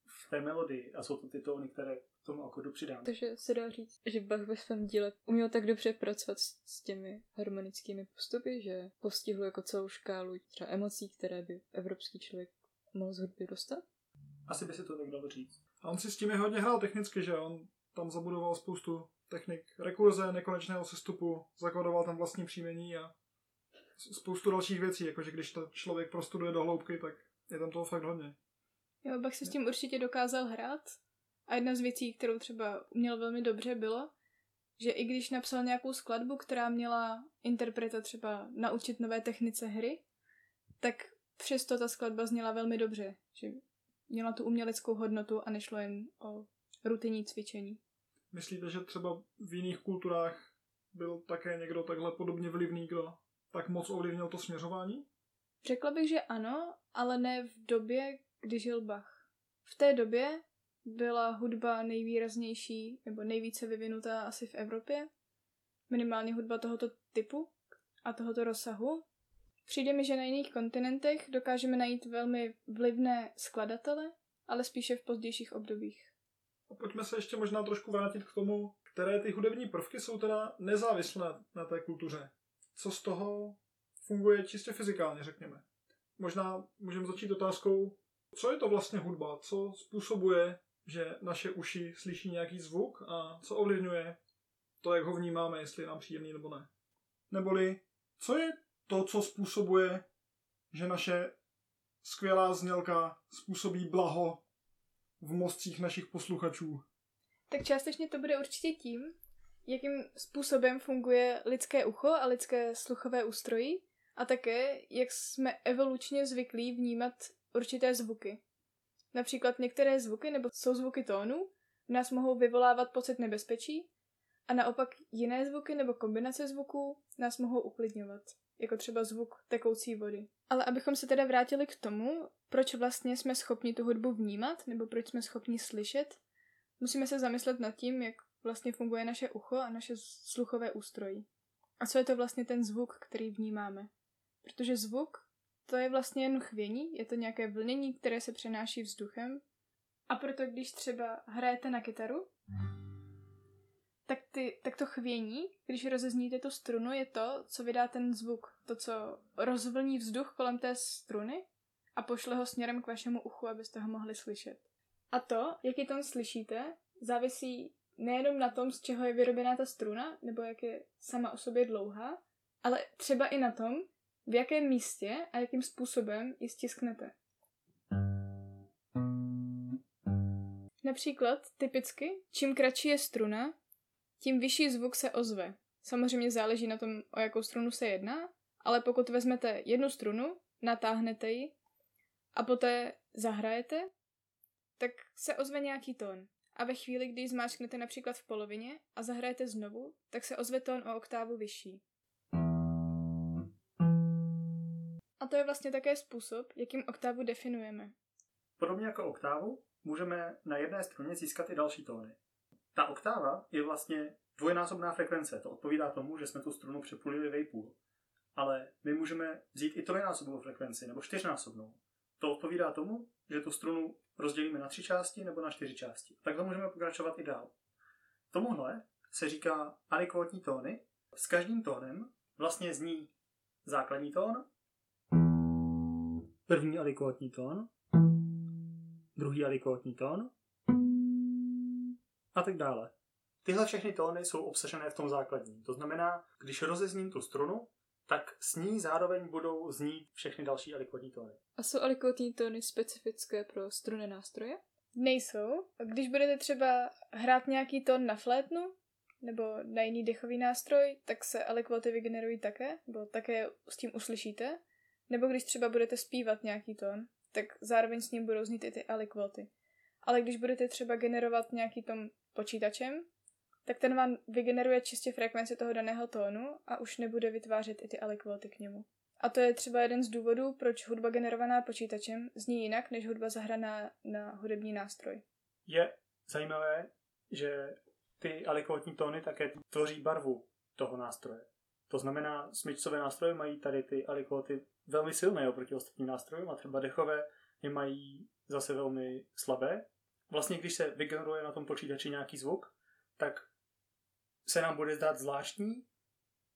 v té melodii a jsou to ty tóny, které k tomu akordu přidám. Takže se dá říct, že Bach ve svém díle uměl tak dobře pracovat s, s těmi harmonickými postupy, že postihl jako celou škálu třeba emocí, které by evropský člověk mohl z hudby dostat. Asi by se to tak dalo říct. A on si s tím je hodně hrál technicky, že on tam zabudoval spoustu technik rekurze, nekonečného sestupu, zakladoval tam vlastní příjmení a spoustu dalších věcí, jakože když to člověk prostuduje do hloubky, tak je tam toho fakt hodně. Jo, Bach se s tím určitě dokázal hrát. A jedna z věcí, kterou třeba uměl velmi dobře, bylo, že i když napsal nějakou skladbu, která měla interpreta třeba naučit nové technice hry, tak přesto ta skladba zněla velmi dobře, že měla tu uměleckou hodnotu a nešlo jen o rutinní cvičení. Myslíte, že třeba v jiných kulturách byl také někdo takhle podobně vlivný, kdo tak moc ovlivnil to směřování? Řekla bych, že ano, ale ne v době, kdy žil Bach. V té době byla hudba nejvýraznější nebo nejvíce vyvinutá asi v Evropě. Minimálně hudba tohoto typu a tohoto rozsahu. Přijde mi, že na jiných kontinentech dokážeme najít velmi vlivné skladatele, ale spíše v pozdějších obdobích. A pojďme se ještě možná trošku vrátit k tomu, které ty hudební prvky jsou teda nezávislé na té kultuře. Co z toho funguje čistě fyzikálně, řekněme. Možná můžeme začít otázkou, co je to vlastně hudba, co způsobuje, že naše uši slyší nějaký zvuk a co ovlivňuje to, jak ho vnímáme, jestli je nám příjemný nebo ne. Neboli, co je to, co způsobuje, že naše skvělá znělka způsobí blaho v mozcích našich posluchačů. Tak částečně to bude určitě tím, jakým způsobem funguje lidské ucho a lidské sluchové ústrojí a také, jak jsme evolučně zvyklí vnímat určité zvuky. Například některé zvuky nebo souzvuky tónů v nás mohou vyvolávat pocit nebezpečí a naopak jiné zvuky nebo kombinace zvuků nás mohou uklidňovat, jako třeba zvuk tekoucí vody. Ale abychom se teda vrátili k tomu, proč vlastně jsme schopni tu hudbu vnímat, nebo proč jsme schopni slyšet, musíme se zamyslet nad tím, jak vlastně funguje naše ucho a naše sluchové ústrojí. A co je to vlastně ten zvuk, který vnímáme? Protože zvuk, to je vlastně jen chvění, je to nějaké vlnění, které se přenáší vzduchem. A proto když třeba hrajete na kytaru, tak, ty, tak to chvění, když rozezníte tu strunu, je to, co vydá ten zvuk. To, co rozvlní vzduch kolem té struny a pošle ho směrem k vašemu uchu, abyste ho mohli slyšet. A to, jaký tón slyšíte, závisí nejenom na tom, z čeho je vyrobená ta struna, nebo jak je sama o sobě dlouhá, ale třeba i na tom, v jakém místě a jakým způsobem ji stisknete. Například, typicky, čím kratší je struna, tím vyšší zvuk se ozve. Samozřejmě záleží na tom, o jakou strunu se jedná, ale pokud vezmete jednu strunu, natáhnete ji a poté zahrajete, tak se ozve nějaký tón. A ve chvíli, kdy ji zmáčknete například v polovině a zahrajete znovu, tak se ozve tón o oktávu vyšší. A to je vlastně také způsob, jakým oktávu definujeme. Podobně jako oktávu, můžeme na jedné struně získat i další tóny. Ta oktáva je vlastně dvojnásobná frekvence. To odpovídá tomu, že jsme tu strunu přepůlili vejpůl. Ale my můžeme vzít i trojnásobnou frekvenci, nebo čtyřnásobnou. To odpovídá tomu, že tu strunu rozdělíme na tři části nebo na čtyři části. Takhle můžeme pokračovat i dál. Tomuhle se říká alikvotní tóny. S každým tónem vlastně zní základní tón, první alikvotní tón, druhý alikvotní tón a tak dále. Tyhle všechny tóny jsou obsažené v tom základním. To znamená, když rozezním tu strunu, tak s ní zároveň budou znít všechny další alikvotní tóny. A jsou alikvotní tóny specifické pro strunné nástroje? Nejsou. A když budete třeba hrát nějaký tón na flétnu nebo na jiný dechový nástroj, tak se alikvoty vygenerují také, nebo také s tím uslyšíte. Nebo když třeba budete zpívat nějaký tón, tak zároveň s ním budou znít i ty alikvoty. Ale když budete třeba generovat nějaký tón počítačem, tak ten vám vygeneruje čistě frekvenci toho daného tónu a už nebude vytvářet i ty alikvoty k němu. A to je třeba jeden z důvodů, proč hudba generovaná počítačem zní jinak než hudba zahraná na hudební nástroj. Je zajímavé, že ty alikvotní tóny také tvoří barvu toho nástroje. To znamená, smyčcové nástroje mají tady ty alikvoty velmi silné oproti ostatním nástrojům a třeba dechové je mají zase velmi slabé. Vlastně, když se vygeneruje na tom počítači nějaký zvuk, tak se nám bude zdát zvláštní,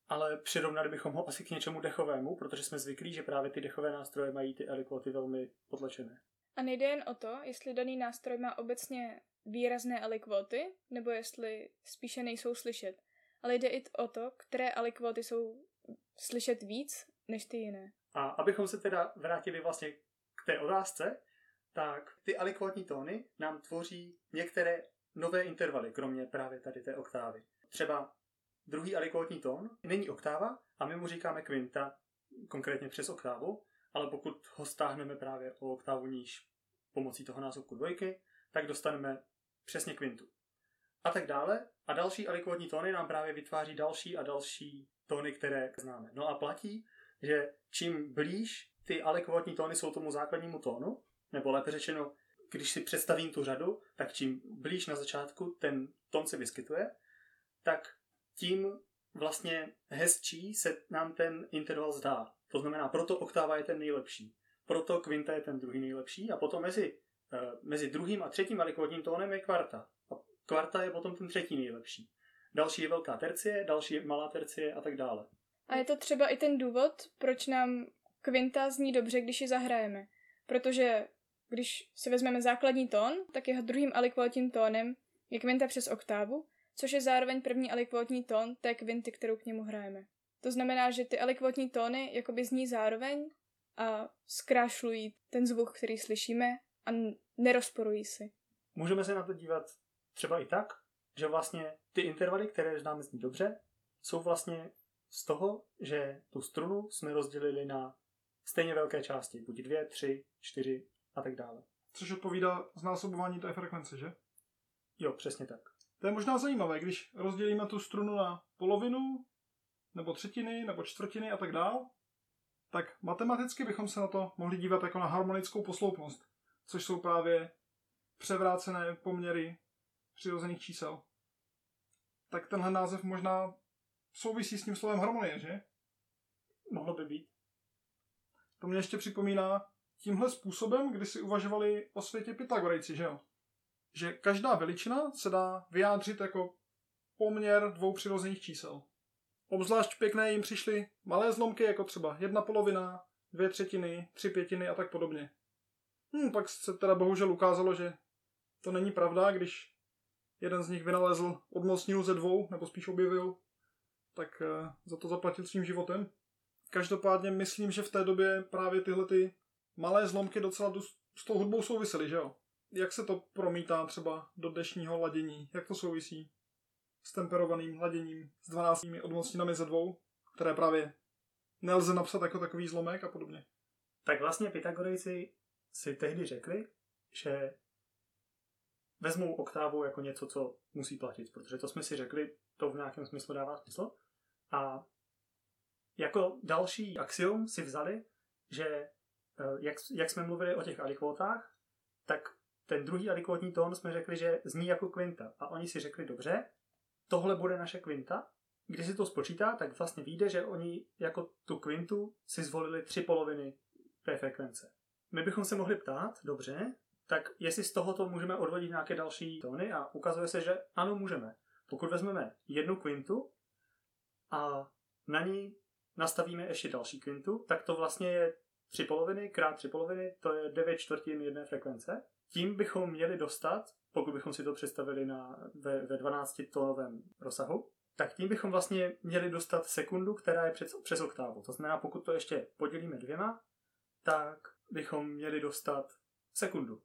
ale přirovnali bychom ho asi k něčemu dechovému, protože jsme zvyklí, že právě ty dechové nástroje mají ty alikvoty velmi potlačené. A nejde jen o to, jestli daný nástroj má obecně výrazné alikvoty, nebo jestli spíše nejsou slyšet. Ale jde i o to, které alikvoty jsou slyšet víc než ty jiné. A abychom se teda vrátili vlastně k té otázce, tak ty alikvotní tóny nám tvoří některé nové intervaly, kromě právě tady té oktávy. Třeba druhý alikvotní tón není oktáva a my mu říkáme kvinta, konkrétně přes oktávu, ale pokud ho stáhneme právě o oktávu níž pomocí toho násobku dvojky, tak dostaneme přesně kvintu. A tak dále. A další alikvotní tóny nám právě vytváří další a další tóny, které známe. No a platí, že čím blíž ty alikvotní tóny jsou tomu základnímu tónu, nebo lépe řečeno, když si představím tu řadu, tak čím blíž na začátku ten tón se vyskytuje, tak tím vlastně hezčí se nám ten interval zdá. To znamená, proto oktáva je ten nejlepší. Proto kvinta je ten druhý nejlepší a potom mezi, uh, mezi druhým a třetím alikvotním tónem je kvarta. A kvarta je potom ten třetí nejlepší. Další je velká tercie, další je malá tercie a tak dále. A je to třeba i ten důvod, proč nám kvinta zní dobře, když ji zahrajeme. Protože když si vezmeme základní tón, tak jeho druhým alikvotním tónem je kvinta přes oktávu, což je zároveň první alikvotní tón té kvinty, kterou k němu hrajeme. To znamená, že ty alikvotní tóny jakoby zní zároveň a zkrášlují ten zvuk, který slyšíme a nerozporují si. Můžeme se na to dívat třeba i tak, že vlastně ty intervaly, které známe zní dobře, jsou vlastně z toho, že tu strunu jsme rozdělili na stejně velké části, buď dvě, tři, čtyři a tak dále. což odpovídá znásobování té frekvence, že? Jo, přesně tak. To je možná zajímavé, když rozdělíme tu strunu na polovinu, nebo třetiny, nebo čtvrtiny a tak dál, tak matematicky bychom se na to mohli dívat jako na harmonickou posloupnost, což jsou právě převrácené poměry přirozených čísel. Tak tenhle název možná souvisí s tím slovem harmonie, že? Mohlo by být. To mě ještě připomíná tímhle způsobem, kdy si uvažovali o světě Pythagorejci, že jo? Že každá veličina se dá vyjádřit jako poměr dvou přirozených čísel. Obzvlášť pěkné jim přišly malé zlomky, jako třeba jedna polovina, dvě třetiny, tři pětiny a tak podobně. Hm, pak se teda bohužel ukázalo, že to není pravda, když jeden z nich vynalezl odmocninu ze dvou, nebo spíš objevil, tak eh, za to zaplatil svým životem. Každopádně myslím, že v té době právě tyhle ty malé zlomky docela dost s tou hudbou souvisely, že jo? Jak se to promítá třeba do dnešního ladění? Jak to souvisí s temperovaným laděním s 12 odmocninami ze dvou, které právě nelze napsat jako takový zlomek a podobně? Tak vlastně Pythagorejci si tehdy řekli, že vezmou oktávu jako něco, co musí platit, protože to jsme si řekli, to v nějakém smyslu dává smysl. A jako další axiom si vzali, že eh, jak, jak jsme mluvili o těch alikvotách, tak ten druhý alikvotní tón jsme řekli, že zní jako kvinta. A oni si řekli, dobře, tohle bude naše kvinta. Když si to spočítá, tak vlastně vyjde, že oni jako tu kvintu si zvolili tři poloviny té frekvence. My bychom se mohli ptát, dobře, tak jestli z tohoto můžeme odvodit nějaké další tóny a ukazuje se, že ano, můžeme. Pokud vezmeme jednu kvintu a na ní nastavíme ještě další kvintu, tak to vlastně je tři poloviny krát tři poloviny, to je 9 čtvrtin jedné frekvence. Tím bychom měli dostat, pokud bychom si to představili na, ve, ve 12 tónovém rozsahu, tak tím bychom vlastně měli dostat sekundu, která je přes, přes oktávu. To znamená, pokud to ještě podělíme dvěma, tak bychom měli dostat sekundu.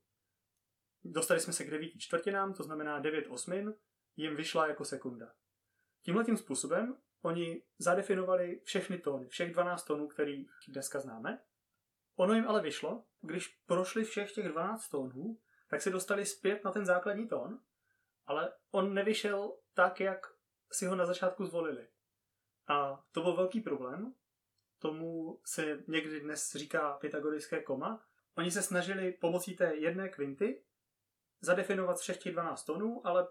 Dostali jsme se k 9 čtvrtinám, to znamená 9 osmin, jim vyšla jako sekunda. Tímhle tím způsobem oni zadefinovali všechny tóny, všech 12 tónů, který dneska známe. Ono jim ale vyšlo, když prošli všech těch 12 tónů, tak se dostali zpět na ten základní tón, ale on nevyšel tak, jak si ho na začátku zvolili. A to byl velký problém. Tomu se někdy dnes říká pythagorické koma. Oni se snažili pomocí té jedné kvinty zadefinovat všech těch 12 tónů, ale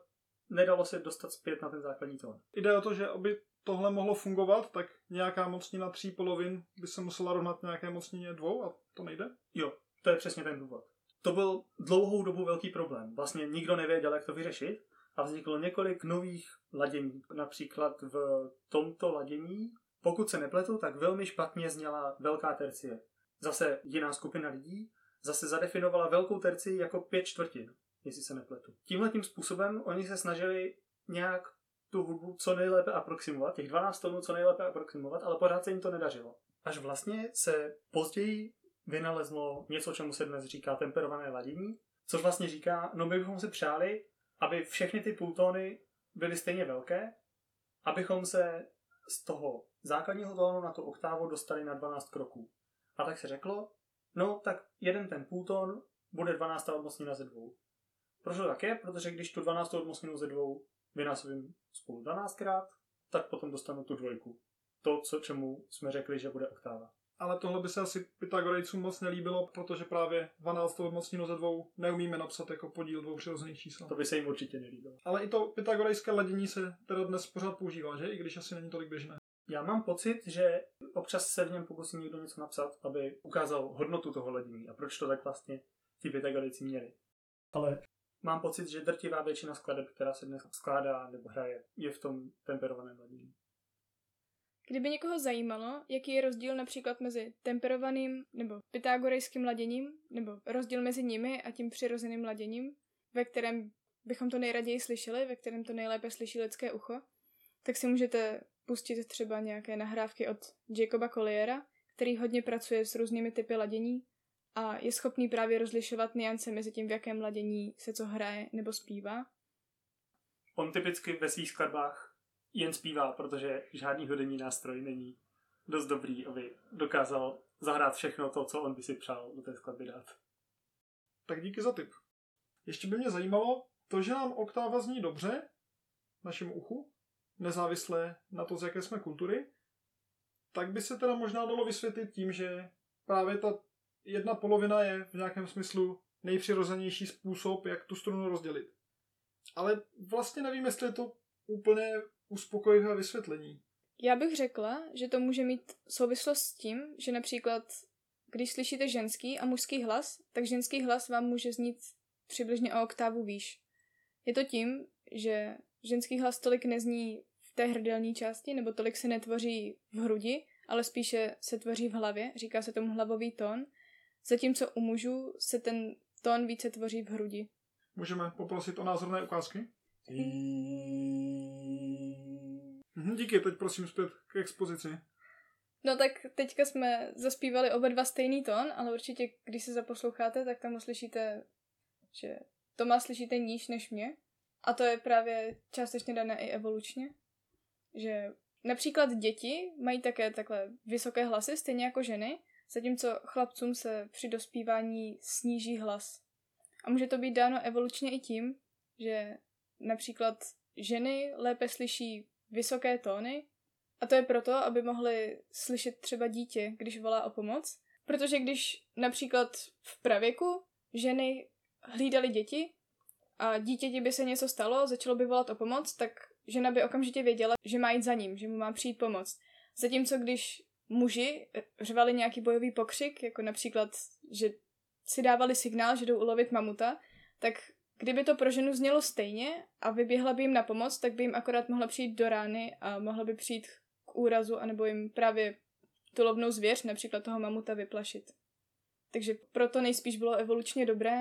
nedalo se dostat zpět na ten základní tón. Jde o to, že aby tohle mohlo fungovat, tak nějaká mocnina tří polovin by se musela rovnat nějaké mocnině dvou a to nejde? Jo, to je přesně ten důvod. To byl dlouhou dobu velký problém. Vlastně nikdo nevěděl, jak to vyřešit a vzniklo několik nových ladění. Například v tomto ladění, pokud se nepletu, tak velmi špatně zněla velká tercie. Zase jiná skupina lidí zase zadefinovala velkou terci jako pět čtvrtin, jestli se nepletu. Tímhle tím způsobem oni se snažili nějak tu hudbu co nejlépe aproximovat, těch 12 tónů co nejlépe aproximovat, ale pořád se jim to nedařilo. Až vlastně se později vynalezlo něco, čemu se dnes říká temperované ladění, což vlastně říká, no my bychom si přáli, aby všechny ty půltóny byly stejně velké, abychom se z toho základního tónu na tu oktávu dostali na 12 kroků. A tak se řeklo, no tak jeden ten půltón bude 12 odmocnina ze dvou. Proč to tak je? Protože když tu 12 odmocninu ze dvou vynásobím spolu 12krát, tak potom dostanu tu dvojku. To, co, čemu jsme řekli, že bude oktáva. Ale tohle by se asi Pythagorejcům moc nelíbilo, protože právě 12 odmocninu ze dvou neumíme napsat jako podíl dvou přirozených čísel. To by se jim určitě nelíbilo. Ale i to pythagorejské ladění se teda dnes pořád používá, že? I když asi není tolik běžné. Já mám pocit, že občas se v něm pokusí někdo něco napsat, aby ukázal hodnotu toho ladění a proč to tak vlastně ty Pythagorejci měli. Ale mám pocit, že drtivá většina skladeb, která se dnes skládá nebo hraje, je v tom temperovaném ladění. Kdyby někoho zajímalo, jaký je rozdíl například mezi temperovaným nebo pythagorejským laděním, nebo rozdíl mezi nimi a tím přirozeným laděním, ve kterém bychom to nejraději slyšeli, ve kterém to nejlépe slyší lidské ucho, tak si můžete pustit třeba nějaké nahrávky od Jacoba Colliera, který hodně pracuje s různými typy ladění a je schopný právě rozlišovat niance mezi tím, v jakém ladění se co hraje nebo zpívá. On typicky ve svých skladbách jen zpívá, protože žádný hudební nástroj není dost dobrý, aby dokázal zahrát všechno to, co on by si přál do té skladby dát. Tak díky za tip. Ještě by mě zajímalo, to, že nám oktáva zní dobře našemu uchu, nezávisle na to, z jaké jsme kultury, tak by se teda možná dalo vysvětlit tím, že právě ta jedna polovina je v nějakém smyslu nejpřirozenější způsob, jak tu strunu rozdělit. Ale vlastně nevím, jestli je to úplně uspokojivé vysvětlení. Já bych řekla, že to může mít souvislost s tím, že například, když slyšíte ženský a mužský hlas, tak ženský hlas vám může znít přibližně o oktávu výš. Je to tím, že ženský hlas tolik nezní v té hrdelní části, nebo tolik se netvoří v hrudi, ale spíše se tvoří v hlavě, říká se tomu hlavový tón, zatímco u mužů se ten tón více tvoří v hrudi. Můžeme poprosit o názorné ukázky? Mhm, díky, teď prosím zpět k expozici. No tak teďka jsme zaspívali oba dva stejný tón, ale určitě, když se zaposloucháte, tak tam uslyšíte, že to má slyšíte níž než mě. A to je právě částečně dané i evolučně. Že například děti mají také takhle vysoké hlasy, stejně jako ženy, zatímco chlapcům se při dospívání sníží hlas. A může to být dáno evolučně i tím, že například ženy lépe slyší vysoké tóny a to je proto, aby mohli slyšet třeba dítě, když volá o pomoc. Protože když například v pravěku ženy hlídaly děti a dítěti by se něco stalo, začalo by volat o pomoc, tak žena by okamžitě věděla, že má jít za ním, že mu má přijít pomoc. Zatímco když muži řvali nějaký bojový pokřik, jako například, že si dávali signál, že jdou ulovit mamuta, tak kdyby to pro ženu znělo stejně a vyběhla by jim na pomoc, tak by jim akorát mohla přijít do rány a mohla by přijít k úrazu, anebo jim právě tu lovnou zvěř, například toho mamuta, vyplašit. Takže proto nejspíš bylo evolučně dobré,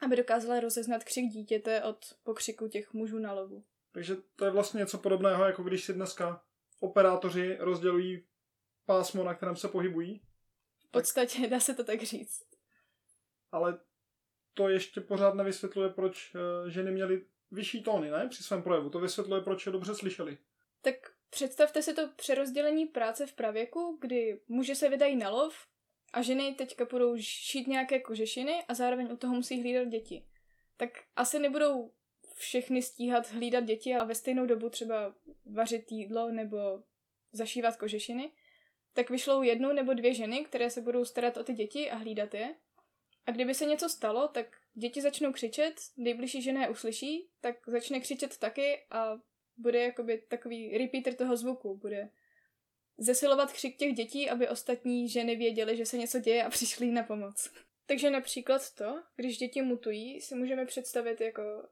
aby dokázala rozeznat křik dítěte od pokřiku těch mužů na lovu. Takže to je vlastně něco podobného, jako když si dneska operátoři rozdělují pásmo, na kterém se pohybují. V podstatě dá se to tak říct. Ale to ještě pořád nevysvětluje, proč eh, ženy měly vyšší tóny, ne? Při svém projevu. To vysvětluje, proč je dobře slyšeli. Tak představte si to přerozdělení práce v pravěku, kdy muži se vydají na lov a ženy teďka budou šít nějaké kožešiny a zároveň u toho musí hlídat děti. Tak asi nebudou všechny stíhat hlídat děti a ve stejnou dobu třeba vařit jídlo nebo zašívat kožešiny, tak vyšlou jednu nebo dvě ženy, které se budou starat o ty děti a hlídat je. A kdyby se něco stalo, tak děti začnou křičet, nejbližší žena je uslyší, tak začne křičet taky a bude jakoby takový repeater toho zvuku, bude zesilovat křik těch dětí, aby ostatní ženy věděly, že se něco děje a přišli na pomoc. Takže například to, když děti mutují, si můžeme představit jako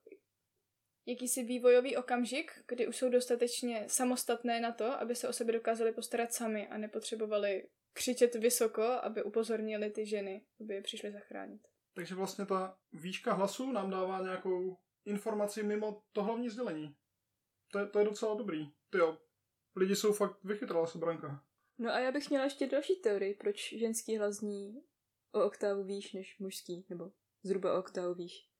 jakýsi vývojový okamžik, kdy už jsou dostatečně samostatné na to, aby se o sebe dokázali postarat sami a nepotřebovali křičet vysoko, aby upozornili ty ženy, aby je přišli zachránit. Takže vlastně ta výška hlasu nám dává nějakou informaci mimo to hlavní sdělení. To je, to je docela dobrý. Ty jo, lidi jsou fakt vychytrala se branka. No a já bych měla ještě další teorii, proč ženský hlas zní o oktávu výš než mužský, nebo zhruba o oktávu výš.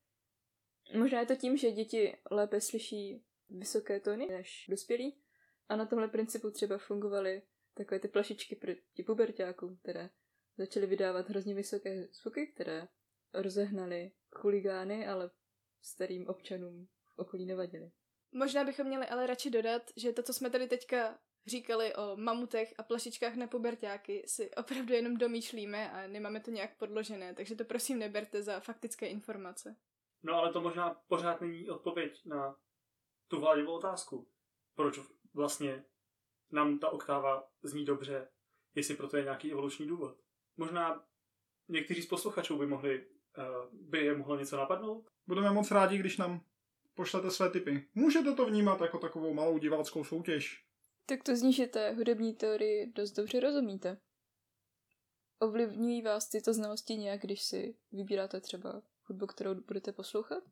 Možná je to tím, že děti lépe slyší vysoké tóny než dospělí a na tomhle principu třeba fungovaly takové ty plašičky proti pubertákům, které začaly vydávat hrozně vysoké zvuky, které rozehnaly chuligány, ale starým občanům v okolí nevadily. Možná bychom měli ale radši dodat, že to, co jsme tady teďka říkali o mamutech a plašičkách na pubertáky, si opravdu jenom domýšlíme a nemáme to nějak podložené, takže to prosím neberte za faktické informace. No ale to možná pořád není odpověď na tu vládivou otázku. Proč vlastně nám ta oktáva zní dobře, jestli proto je nějaký evoluční důvod. Možná někteří z posluchačů by mohli, uh, by je mohlo něco napadnout. Budeme moc rádi, když nám pošlete své tipy. Můžete to vnímat jako takovou malou diváckou soutěž. Tak to zní, že té hudební teorii dost dobře rozumíte. Ovlivňují vás tyto znalosti nějak, když si vybíráte třeba hudbu, kterou budete poslouchat?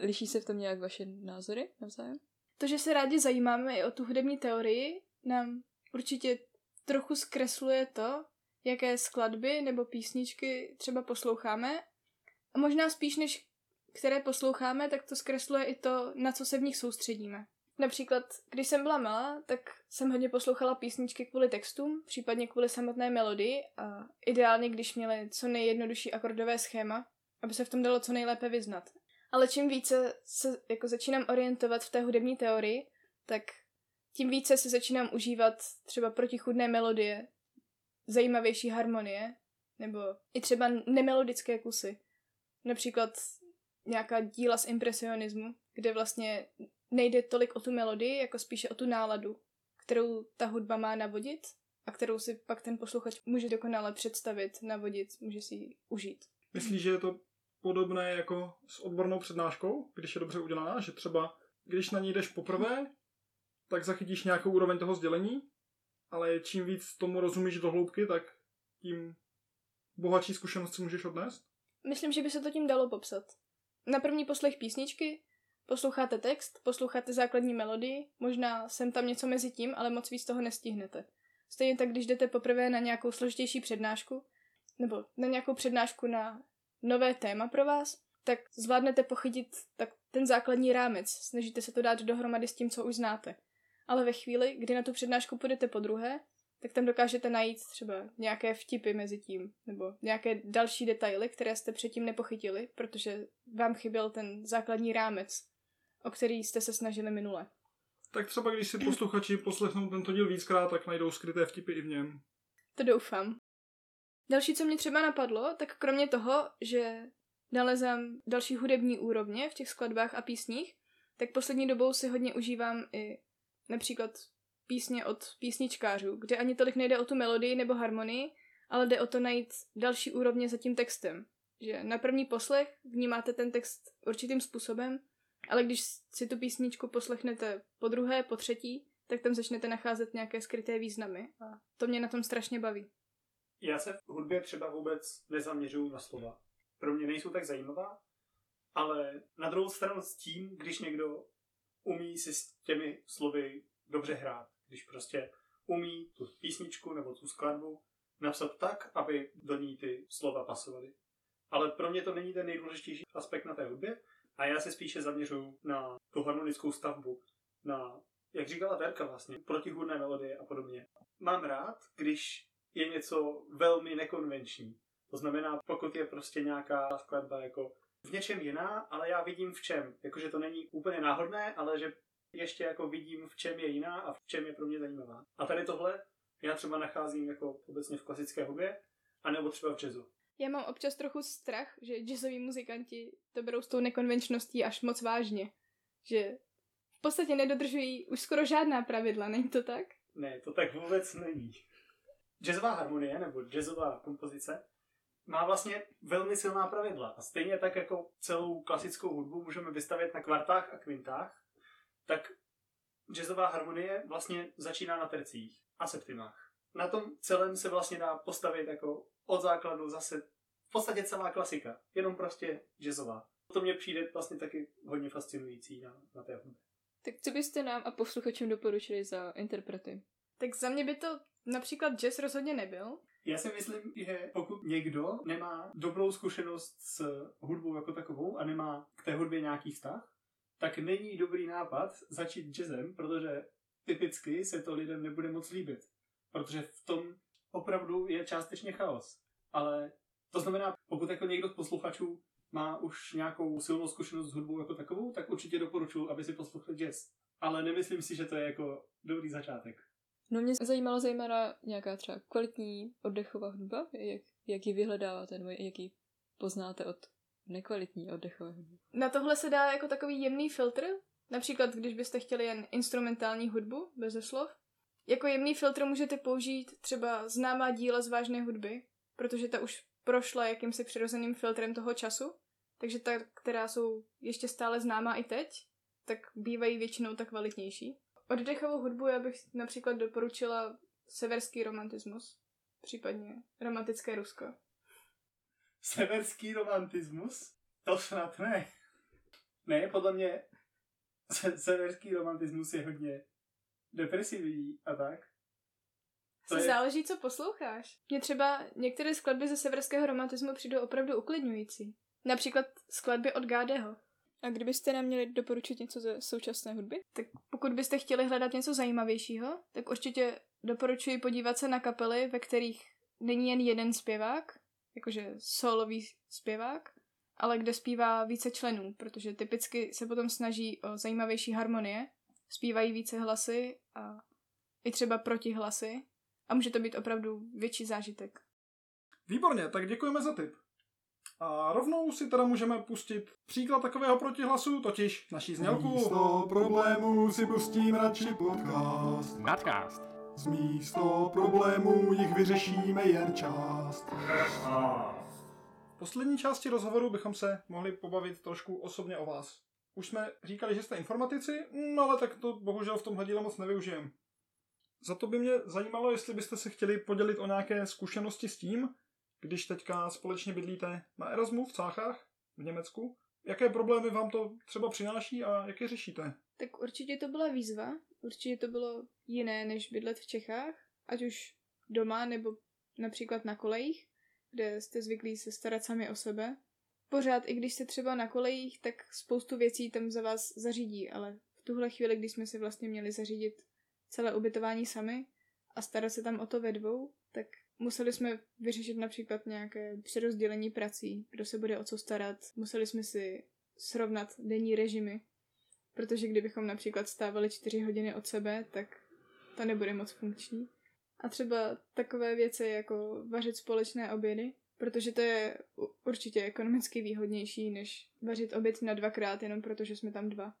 Liší se v tom nějak vaše názory navzájem? To, že se rádi zajímáme i o tu hudební teorii, nám určitě trochu zkresluje to, jaké skladby nebo písničky třeba posloucháme. A možná spíš než které posloucháme, tak to zkresluje i to, na co se v nich soustředíme. Například, když jsem byla malá, tak jsem hodně poslouchala písničky kvůli textům, případně kvůli samotné melodii a ideálně, když měly co nejjednodušší akordové schéma, aby se v tom dalo co nejlépe vyznat. Ale čím více se jako začínám orientovat v té hudební teorii, tak tím více se začínám užívat třeba protichudné melodie, zajímavější harmonie, nebo i třeba nemelodické kusy. Například nějaká díla z impresionismu, kde vlastně nejde tolik o tu melodii, jako spíše o tu náladu, kterou ta hudba má navodit a kterou si pak ten posluchač může dokonale představit, navodit, může si ji užít. Myslíš, že je to podobné jako s odbornou přednáškou, když je dobře udělaná, že třeba když na ní jdeš poprvé, tak zachytíš nějakou úroveň toho sdělení, ale čím víc tomu rozumíš do hloubky, tak tím bohatší zkušenost si můžeš odnést? Myslím, že by se to tím dalo popsat. Na první poslech písničky posloucháte text, posloucháte základní melodii, možná sem tam něco mezi tím, ale moc víc toho nestihnete. Stejně tak, když jdete poprvé na nějakou složitější přednášku, nebo na nějakou přednášku na nové téma pro vás, tak zvládnete pochytit tak ten základní rámec, snažíte se to dát dohromady s tím, co už znáte. Ale ve chvíli, kdy na tu přednášku půjdete po druhé, tak tam dokážete najít třeba nějaké vtipy mezi tím, nebo nějaké další detaily, které jste předtím nepochytili, protože vám chyběl ten základní rámec, o který jste se snažili minule. Tak třeba když si posluchači poslechnou tento díl víckrát, tak najdou skryté vtipy i v něm. To doufám. Další, co mě třeba napadlo, tak kromě toho, že nalezám další hudební úrovně v těch skladbách a písních, tak poslední dobou si hodně užívám i například písně od písničkářů, kde ani tolik nejde o tu melodii nebo harmonii, ale jde o to najít další úrovně za tím textem. Že na první poslech vnímáte ten text určitým způsobem, ale když si tu písničku poslechnete po druhé, po třetí, tak tam začnete nacházet nějaké skryté významy. A to mě na tom strašně baví. Já se v hudbě třeba vůbec nezaměřuju na slova. Pro mě nejsou tak zajímavá, ale na druhou stranu s tím, když někdo umí si s těmi slovy dobře hrát, když prostě umí tu písničku nebo tu skladbu napsat tak, aby do ní ty slova pasovaly. Ale pro mě to není ten nejdůležitější aspekt na té hudbě a já se spíše zaměřuju na tu harmonickou stavbu, na, jak říkala Verka vlastně, protihudné melodie a podobně. Mám rád, když je něco velmi nekonvenční. To znamená, pokud je prostě nějaká skladba jako v něčem jiná, ale já vidím v čem. Jakože to není úplně náhodné, ale že ještě jako vidím, v čem je jiná a v čem je pro mě zajímavá. A tady tohle já třeba nacházím jako obecně v klasické hudbě, anebo třeba v jazzu. Já mám občas trochu strach, že jazzoví muzikanti to berou s tou nekonvenčností až moc vážně. Že v podstatě nedodržují už skoro žádná pravidla, není to tak? Ne, to tak vůbec není. Jazzová harmonie nebo jazzová kompozice má vlastně velmi silná pravidla. A stejně tak jako celou klasickou hudbu můžeme vystavět na kvartách a kvintách, tak jazzová harmonie vlastně začíná na tercích a septimách. Na tom celém se vlastně dá postavit jako od základu zase v podstatě celá klasika, jenom prostě jazzová. To mě přijde vlastně taky hodně fascinující na, na té hudbě. Tak co byste nám a posluchačům doporučili za interprety? Tak za mě by to například jazz rozhodně nebyl. Já si myslím, že pokud někdo nemá dobrou zkušenost s hudbou jako takovou a nemá k té hudbě nějaký vztah, tak není dobrý nápad začít jazzem, protože typicky se to lidem nebude moc líbit. Protože v tom opravdu je částečně chaos. Ale to znamená, pokud jako někdo z posluchačů má už nějakou silnou zkušenost s hudbou jako takovou, tak určitě doporučuji, aby si poslouchal jazz. Ale nemyslím si, že to je jako dobrý začátek. No mě zajímalo zejména nějaká třeba kvalitní oddechová hudba, jak, jak ji vyhledáváte, nebo jak ji poznáte od nekvalitní oddechové hudby. Na tohle se dá jako takový jemný filtr, například když byste chtěli jen instrumentální hudbu, bez slov. Jako jemný filtr můžete použít třeba známá díla z vážné hudby, protože ta už prošla jakýmsi přirozeným filtrem toho času, takže ta, která jsou ještě stále známá i teď, tak bývají většinou tak kvalitnější. Oddechovou hudbu já bych například doporučila severský romantismus, případně romantické Rusko. Severský romantismus? To snad ne. Ne, podle mě se- severský romantismus je hodně depresivní a tak. To To je- záleží, co posloucháš. Mně třeba některé skladby ze severského romantismu přijdou opravdu uklidňující. Například skladby od Gádeho. A kdybyste nám měli doporučit něco ze současné hudby? Tak pokud byste chtěli hledat něco zajímavějšího, tak určitě doporučuji podívat se na kapely, ve kterých není jen jeden zpěvák, jakože solový zpěvák, ale kde zpívá více členů, protože typicky se potom snaží o zajímavější harmonie, zpívají více hlasy a i třeba protihlasy a může to být opravdu větší zážitek. Výborně, tak děkujeme za tip. A rovnou si teda můžeme pustit příklad takového protihlasu, totiž naší znělku. Místo problémů si pustím radši podcast. Nadcast. Z místo problémů jich vyřešíme jen část. V poslední části rozhovoru bychom se mohli pobavit trošku osobně o vás. Už jsme říkali, že jste informatici, no ale tak to bohužel v tomhle díle moc nevyužijem. Za to by mě zajímalo, jestli byste se chtěli podělit o nějaké zkušenosti s tím, když teďka společně bydlíte na Erasmu v Cáchách v Německu. Jaké problémy vám to třeba přináší a jak je řešíte? Tak určitě to byla výzva, určitě to bylo jiné, než bydlet v Čechách, ať už doma nebo například na kolejích, kde jste zvyklí se starat sami o sebe. Pořád, i když jste třeba na kolejích, tak spoustu věcí tam za vás zařídí, ale v tuhle chvíli, když jsme si vlastně měli zařídit celé ubytování sami a starat se tam o to ve dvou, tak museli jsme vyřešit například nějaké přerozdělení prací, kdo se bude o co starat. Museli jsme si srovnat denní režimy, protože kdybychom například stávali čtyři hodiny od sebe, tak to nebude moc funkční. A třeba takové věci jako vařit společné obědy, protože to je určitě ekonomicky výhodnější, než vařit oběd na dvakrát, jenom protože jsme tam dva.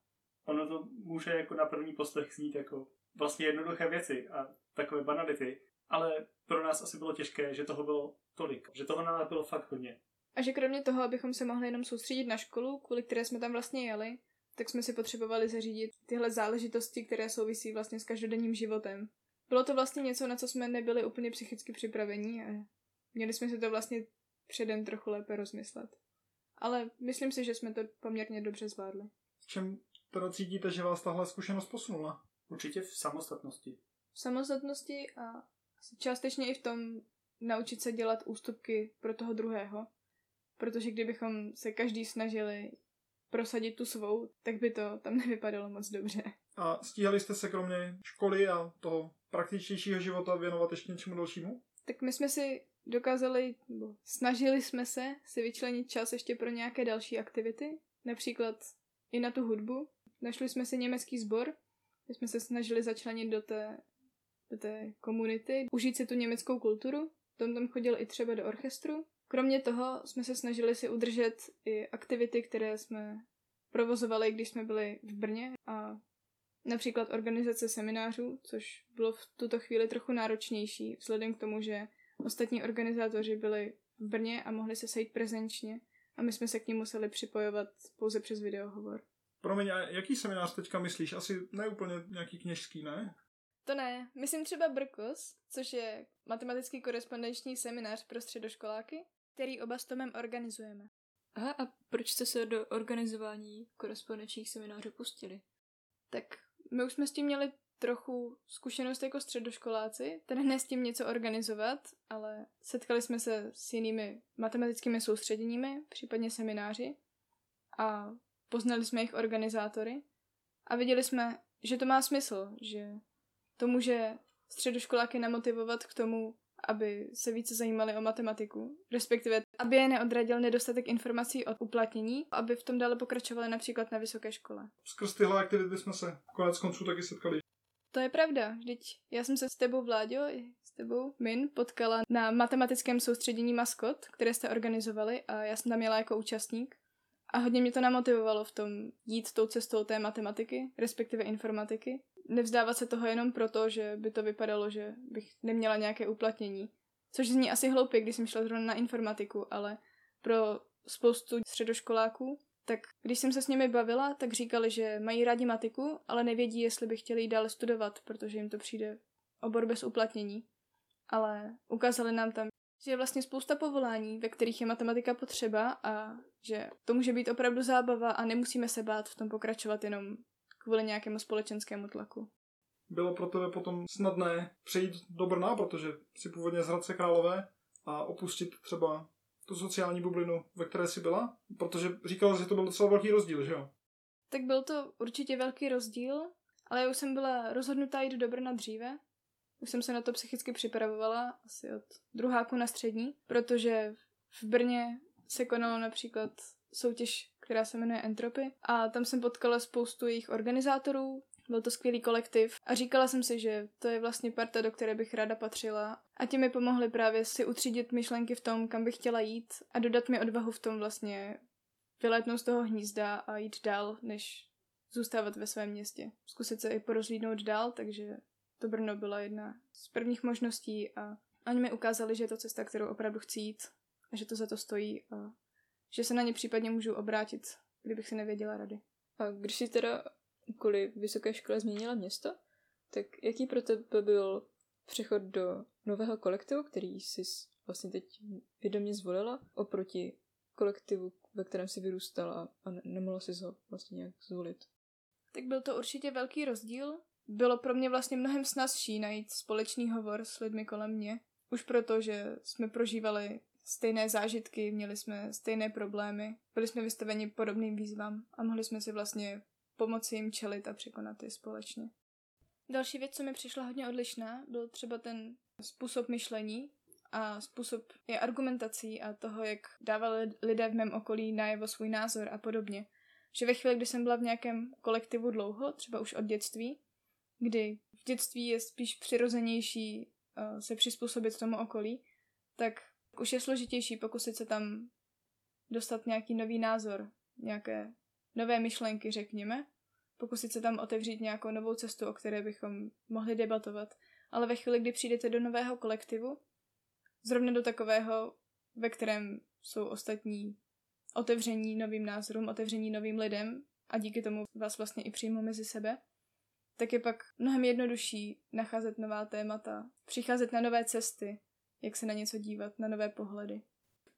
Ono to může jako na první poslech znít jako vlastně jednoduché věci a takové banality, ale pro nás asi bylo těžké, že toho bylo tolik, že toho na nás bylo fakt hodně. A že kromě toho, abychom se mohli jenom soustředit na školu, kvůli které jsme tam vlastně jeli, tak jsme si potřebovali zařídit tyhle záležitosti, které souvisí vlastně s každodenním životem. Bylo to vlastně něco, na co jsme nebyli úplně psychicky připraveni a měli jsme si to vlastně předem trochu lépe rozmyslet. Ale myslím si, že jsme to poměrně dobře zvládli. V čem teda cítíte, že vás tahle zkušenost posunula? Určitě v samostatnosti. V samostatnosti a částečně i v tom naučit se dělat ústupky pro toho druhého. Protože kdybychom se každý snažili prosadit tu svou, tak by to tam nevypadalo moc dobře. A stíhali jste se kromě školy a toho praktičtějšího života věnovat ještě něčemu dalšímu? Tak my jsme si dokázali, nebo snažili jsme se si vyčlenit čas ještě pro nějaké další aktivity, například i na tu hudbu. Našli jsme si německý sbor, kde jsme se snažili začlenit do té, do té komunity, užít si tu německou kulturu. Tom tam chodil i třeba do orchestru. Kromě toho jsme se snažili si udržet i aktivity, které jsme provozovali, když jsme byli v Brně a například organizace seminářů, což bylo v tuto chvíli trochu náročnější, vzhledem k tomu, že ostatní organizátoři byli v Brně a mohli se sejít prezenčně a my jsme se k ním museli připojovat pouze přes videohovor. Promiň, a jaký seminář teďka myslíš? Asi ne úplně nějaký kněžský, ne? To ne, myslím třeba Brkos, což je matematický korespondenční seminář pro středoškoláky, který oba s Tomem organizujeme. Aha, a proč jste se do organizování korespondenčních seminářů pustili? Tak my už jsme s tím měli trochu zkušenost jako středoškoláci, tedy ne s tím něco organizovat, ale setkali jsme se s jinými matematickými soustředěními, případně semináři a poznali jsme jejich organizátory a viděli jsme, že to má smysl, že to může středoškoláky namotivovat k tomu, aby se více zajímali o matematiku, respektive aby je neodradil nedostatek informací o uplatnění, aby v tom dále pokračovali například na vysoké škole. Skrz tyhle aktivity jsme se konec konců taky setkali. To je pravda, vždyť já jsem se s tebou, Vláďo, i s tebou, Min, potkala na matematickém soustředění Maskot, které jste organizovali a já jsem tam jela jako účastník. A hodně mě to namotivovalo v tom jít tou cestou té matematiky, respektive informatiky. Nevzdávat se toho jenom proto, že by to vypadalo, že bych neměla nějaké uplatnění. Což zní asi hloupě, když jsem šla zrovna na informatiku, ale pro spoustu středoškoláků, tak když jsem se s nimi bavila, tak říkali, že mají rádi matiku, ale nevědí, jestli by chtěli jít dále studovat, protože jim to přijde obor bez uplatnění. Ale ukázali nám tam, že je vlastně spousta povolání, ve kterých je matematika potřeba a že to může být opravdu zábava a nemusíme se bát v tom pokračovat jenom kvůli nějakému společenskému tlaku. Bylo pro tebe potom snadné přejít do Brna, protože si původně z Hradce Králové a opustit třeba tu sociální bublinu, ve které jsi byla? Protože říkala, že to byl docela velký rozdíl, že jo? Tak byl to určitě velký rozdíl, ale já už jsem byla rozhodnutá jít do Brna dříve. Už jsem se na to psychicky připravovala asi od druháku na střední, protože v Brně se konalo například soutěž, která se jmenuje Entropy. A tam jsem potkala spoustu jejich organizátorů, byl to skvělý kolektiv. A říkala jsem si, že to je vlastně parta, do které bych ráda patřila. A ti mi pomohli právě si utřídit myšlenky v tom, kam bych chtěla jít a dodat mi odvahu v tom vlastně vylétnout z toho hnízda a jít dál, než zůstávat ve svém městě. Zkusit se i porozlídnout dál, takže to Brno byla jedna z prvních možností a oni mi ukázali, že je to cesta, kterou opravdu chci jít a že to za to stojí a že se na ně případně můžu obrátit, kdybych si nevěděla rady. A když jsi teda kvůli vysoké škole změnila město, tak jaký pro tebe byl přechod do nového kolektivu, který jsi vlastně teď vědomě zvolila, oproti kolektivu, ve kterém si vyrůstala a ne- nemohla si ho vlastně nějak zvolit? Tak byl to určitě velký rozdíl. Bylo pro mě vlastně mnohem snazší najít společný hovor s lidmi kolem mě. Už proto, že jsme prožívali stejné zážitky, měli jsme stejné problémy, byli jsme vystaveni podobným výzvám a mohli jsme si vlastně pomoci jim čelit a překonat je společně. Další věc, co mi přišla hodně odlišná, byl třeba ten způsob myšlení a způsob je argumentací a toho, jak dávali lidé v mém okolí najevo svůj názor a podobně. Že ve chvíli, kdy jsem byla v nějakém kolektivu dlouho, třeba už od dětství, kdy v dětství je spíš přirozenější uh, se přizpůsobit tomu okolí, tak už je složitější pokusit se tam dostat nějaký nový názor, nějaké nové myšlenky, řekněme, pokusit se tam otevřít nějakou novou cestu, o které bychom mohli debatovat. Ale ve chvíli, kdy přijdete do nového kolektivu, zrovna do takového, ve kterém jsou ostatní otevření novým názorům, otevření novým lidem a díky tomu vás vlastně i přijmou mezi sebe, tak je pak mnohem jednodušší nacházet nová témata, přicházet na nové cesty, jak se na něco dívat, na nové pohledy.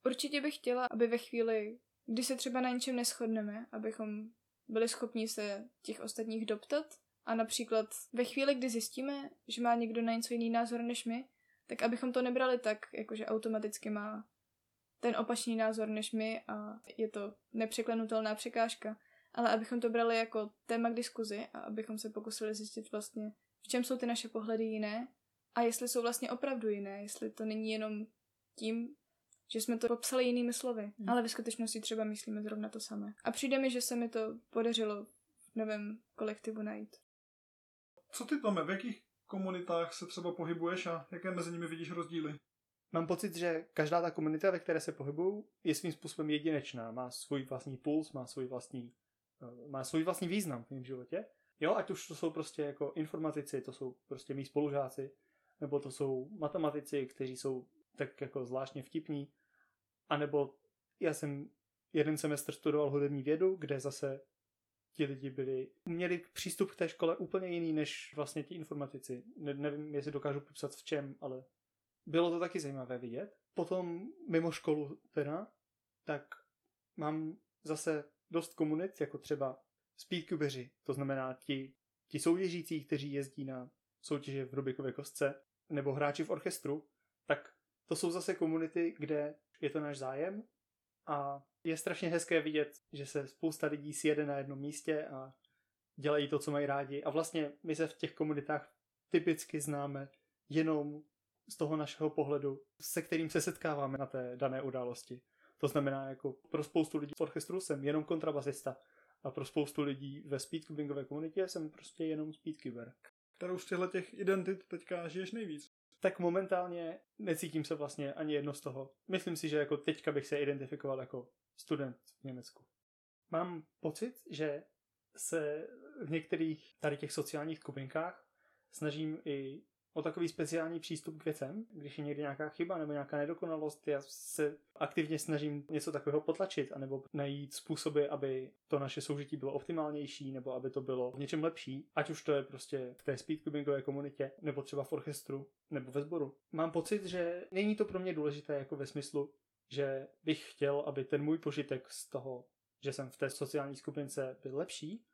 Určitě bych chtěla, aby ve chvíli, kdy se třeba na něčem neschodneme, abychom byli schopni se těch ostatních doptat a například ve chvíli, kdy zjistíme, že má někdo na něco jiný názor než my, tak abychom to nebrali tak, jakože automaticky má ten opačný názor než my a je to nepřeklenutelná překážka, ale abychom to brali jako téma k diskuzi a abychom se pokusili zjistit vlastně, v čem jsou ty naše pohledy jiné a jestli jsou vlastně opravdu jiné, jestli to není jenom tím, že jsme to popsali jinými slovy, Hmm. ale ve skutečnosti třeba myslíme zrovna to samé. A přijde mi, že se mi to podařilo v novém kolektivu najít. Co ty, Tome, v jakých komunitách se třeba pohybuješ a jaké mezi nimi vidíš rozdíly? Mám pocit, že každá ta komunita, ve které se pohybuju, je svým způsobem jedinečná. Má svůj vlastní puls, má svůj vlastní, eh, má svůj vlastní význam v mém životě. Jo, ať už to jsou prostě jako informatici, to jsou prostě mý spolužáci, nebo to jsou matematici, kteří jsou tak jako zvláštně vtipní, anebo já jsem jeden semestr studoval hudební vědu, kde zase ti lidi byli, měli přístup k té škole úplně jiný než vlastně ti informatici. Ne, nevím, jestli dokážu popsat v čem, ale bylo to taky zajímavé vidět. Potom mimo školu teda, tak mám zase dost komunit, jako třeba speedcubeři, to znamená ti, ti soutěžící, kteří jezdí na soutěže v Rubikové kostce, nebo hráči v orchestru, tak to jsou zase komunity, kde je to náš zájem a je strašně hezké vidět, že se spousta lidí sjede na jednom místě a dělají to, co mají rádi. A vlastně my se v těch komunitách typicky známe jenom z toho našeho pohledu, se kterým se setkáváme na té dané události. To znamená, jako pro spoustu lidí v orchestru jsem jenom kontrabasista a pro spoustu lidí ve speedcubingové komunitě jsem prostě jenom speedcuber. Kterou z těchto těch identit teďka žiješ nejvíc? Tak momentálně necítím se vlastně ani jedno z toho. Myslím si, že jako teďka bych se identifikoval jako student v Německu. Mám pocit, že se v některých tady těch sociálních skupinkách snažím i o takový speciální přístup k věcem, když je někdy nějaká chyba nebo nějaká nedokonalost, já se aktivně snažím něco takového potlačit, anebo najít způsoby, aby to naše soužití bylo optimálnější, nebo aby to bylo v něčem lepší, ať už to je prostě v té speedcubingové komunitě, nebo třeba v orchestru, nebo ve sboru. Mám pocit, že není to pro mě důležité jako ve smyslu, že bych chtěl, aby ten můj požitek z toho, že jsem v té sociální skupince byl lepší,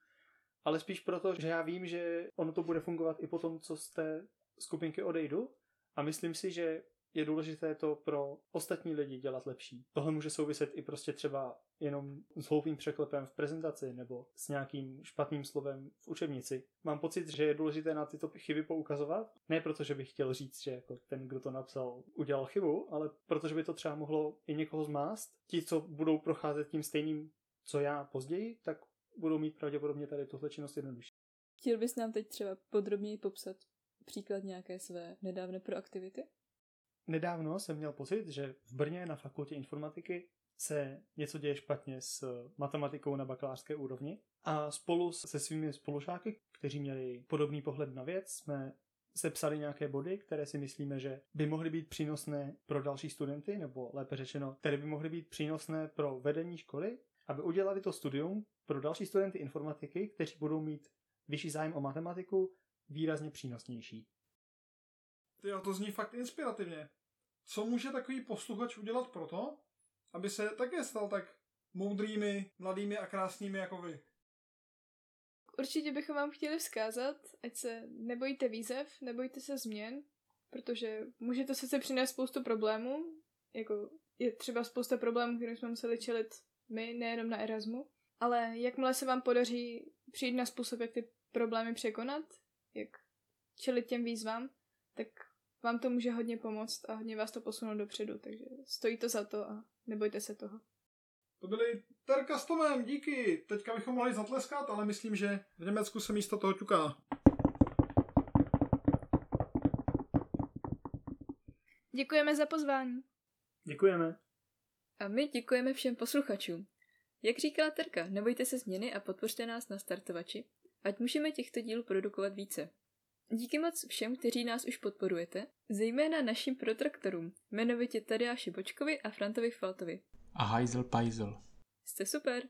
ale spíš proto, že já vím, že ono to bude fungovat i po tom, co té skupinky odejdu a myslím si, že je důležité to pro ostatní lidi dělat lepší. Tohle může souviset i prostě třeba jenom s hloupým překlepem v prezentaci nebo s nějakým špatným slovem v učebnici. Mám pocit, že je důležité na tyto chyby poukazovat. Ne proto, že bych chtěl říct, že jako ten, kdo to napsal, udělal chybu, ale protože by to třeba mohlo i někoho zmást. Ti, co budou procházet tím stejným, co já později, tak budou mít pravděpodobně tady tuhle činnost jednodušší. Chtěl bys nám teď třeba podrobněji popsat příklad nějaké své nedávné proaktivity? Nedávno jsem měl pocit, že v Brně na fakultě informatiky se něco děje špatně s matematikou na bakalářské úrovni a spolu se svými spolužáky, kteří měli podobný pohled na věc, jsme sepsali nějaké body, které si myslíme, že by mohly být přínosné pro další studenty, nebo lépe řečeno, které by mohly být přínosné pro vedení školy, aby udělali to studium pro další studenty informatiky, kteří budou mít vyšší zájem o matematiku, výrazně přínosnější. Ty to zní fakt inspirativně. Co může takový posluchač udělat pro to, aby se také stal tak moudrými, mladými a krásnými jako vy? Určitě bychom vám chtěli vzkázat, ať se nebojíte výzev, nebojte se změn, protože může to sice přinést spoustu problémů, jako je třeba spousta problémů, kterým jsme museli čelit my, nejenom na Erasmu, ale jakmile se vám podaří přijít na způsob, jak ty problémy překonat, jak čelit těm výzvám, tak vám to může hodně pomoct a hodně vás to posunout dopředu, takže stojí to za to a nebojte se toho. To byly Terka s Tomem, díky. Teďka bychom mohli zatleskat, ale myslím, že v Německu se místo toho ťuká. Děkujeme za pozvání. Děkujeme. A my děkujeme všem posluchačům. Jak říkala Terka, nebojte se změny a podpořte nás na startovači, ať můžeme těchto dílů produkovat více. Díky moc všem, kteří nás už podporujete, zejména našim protraktorům, jmenovitě Tadeáši Bočkovi a Frantovi Faltovi. A hajzel pajzel. Jste super!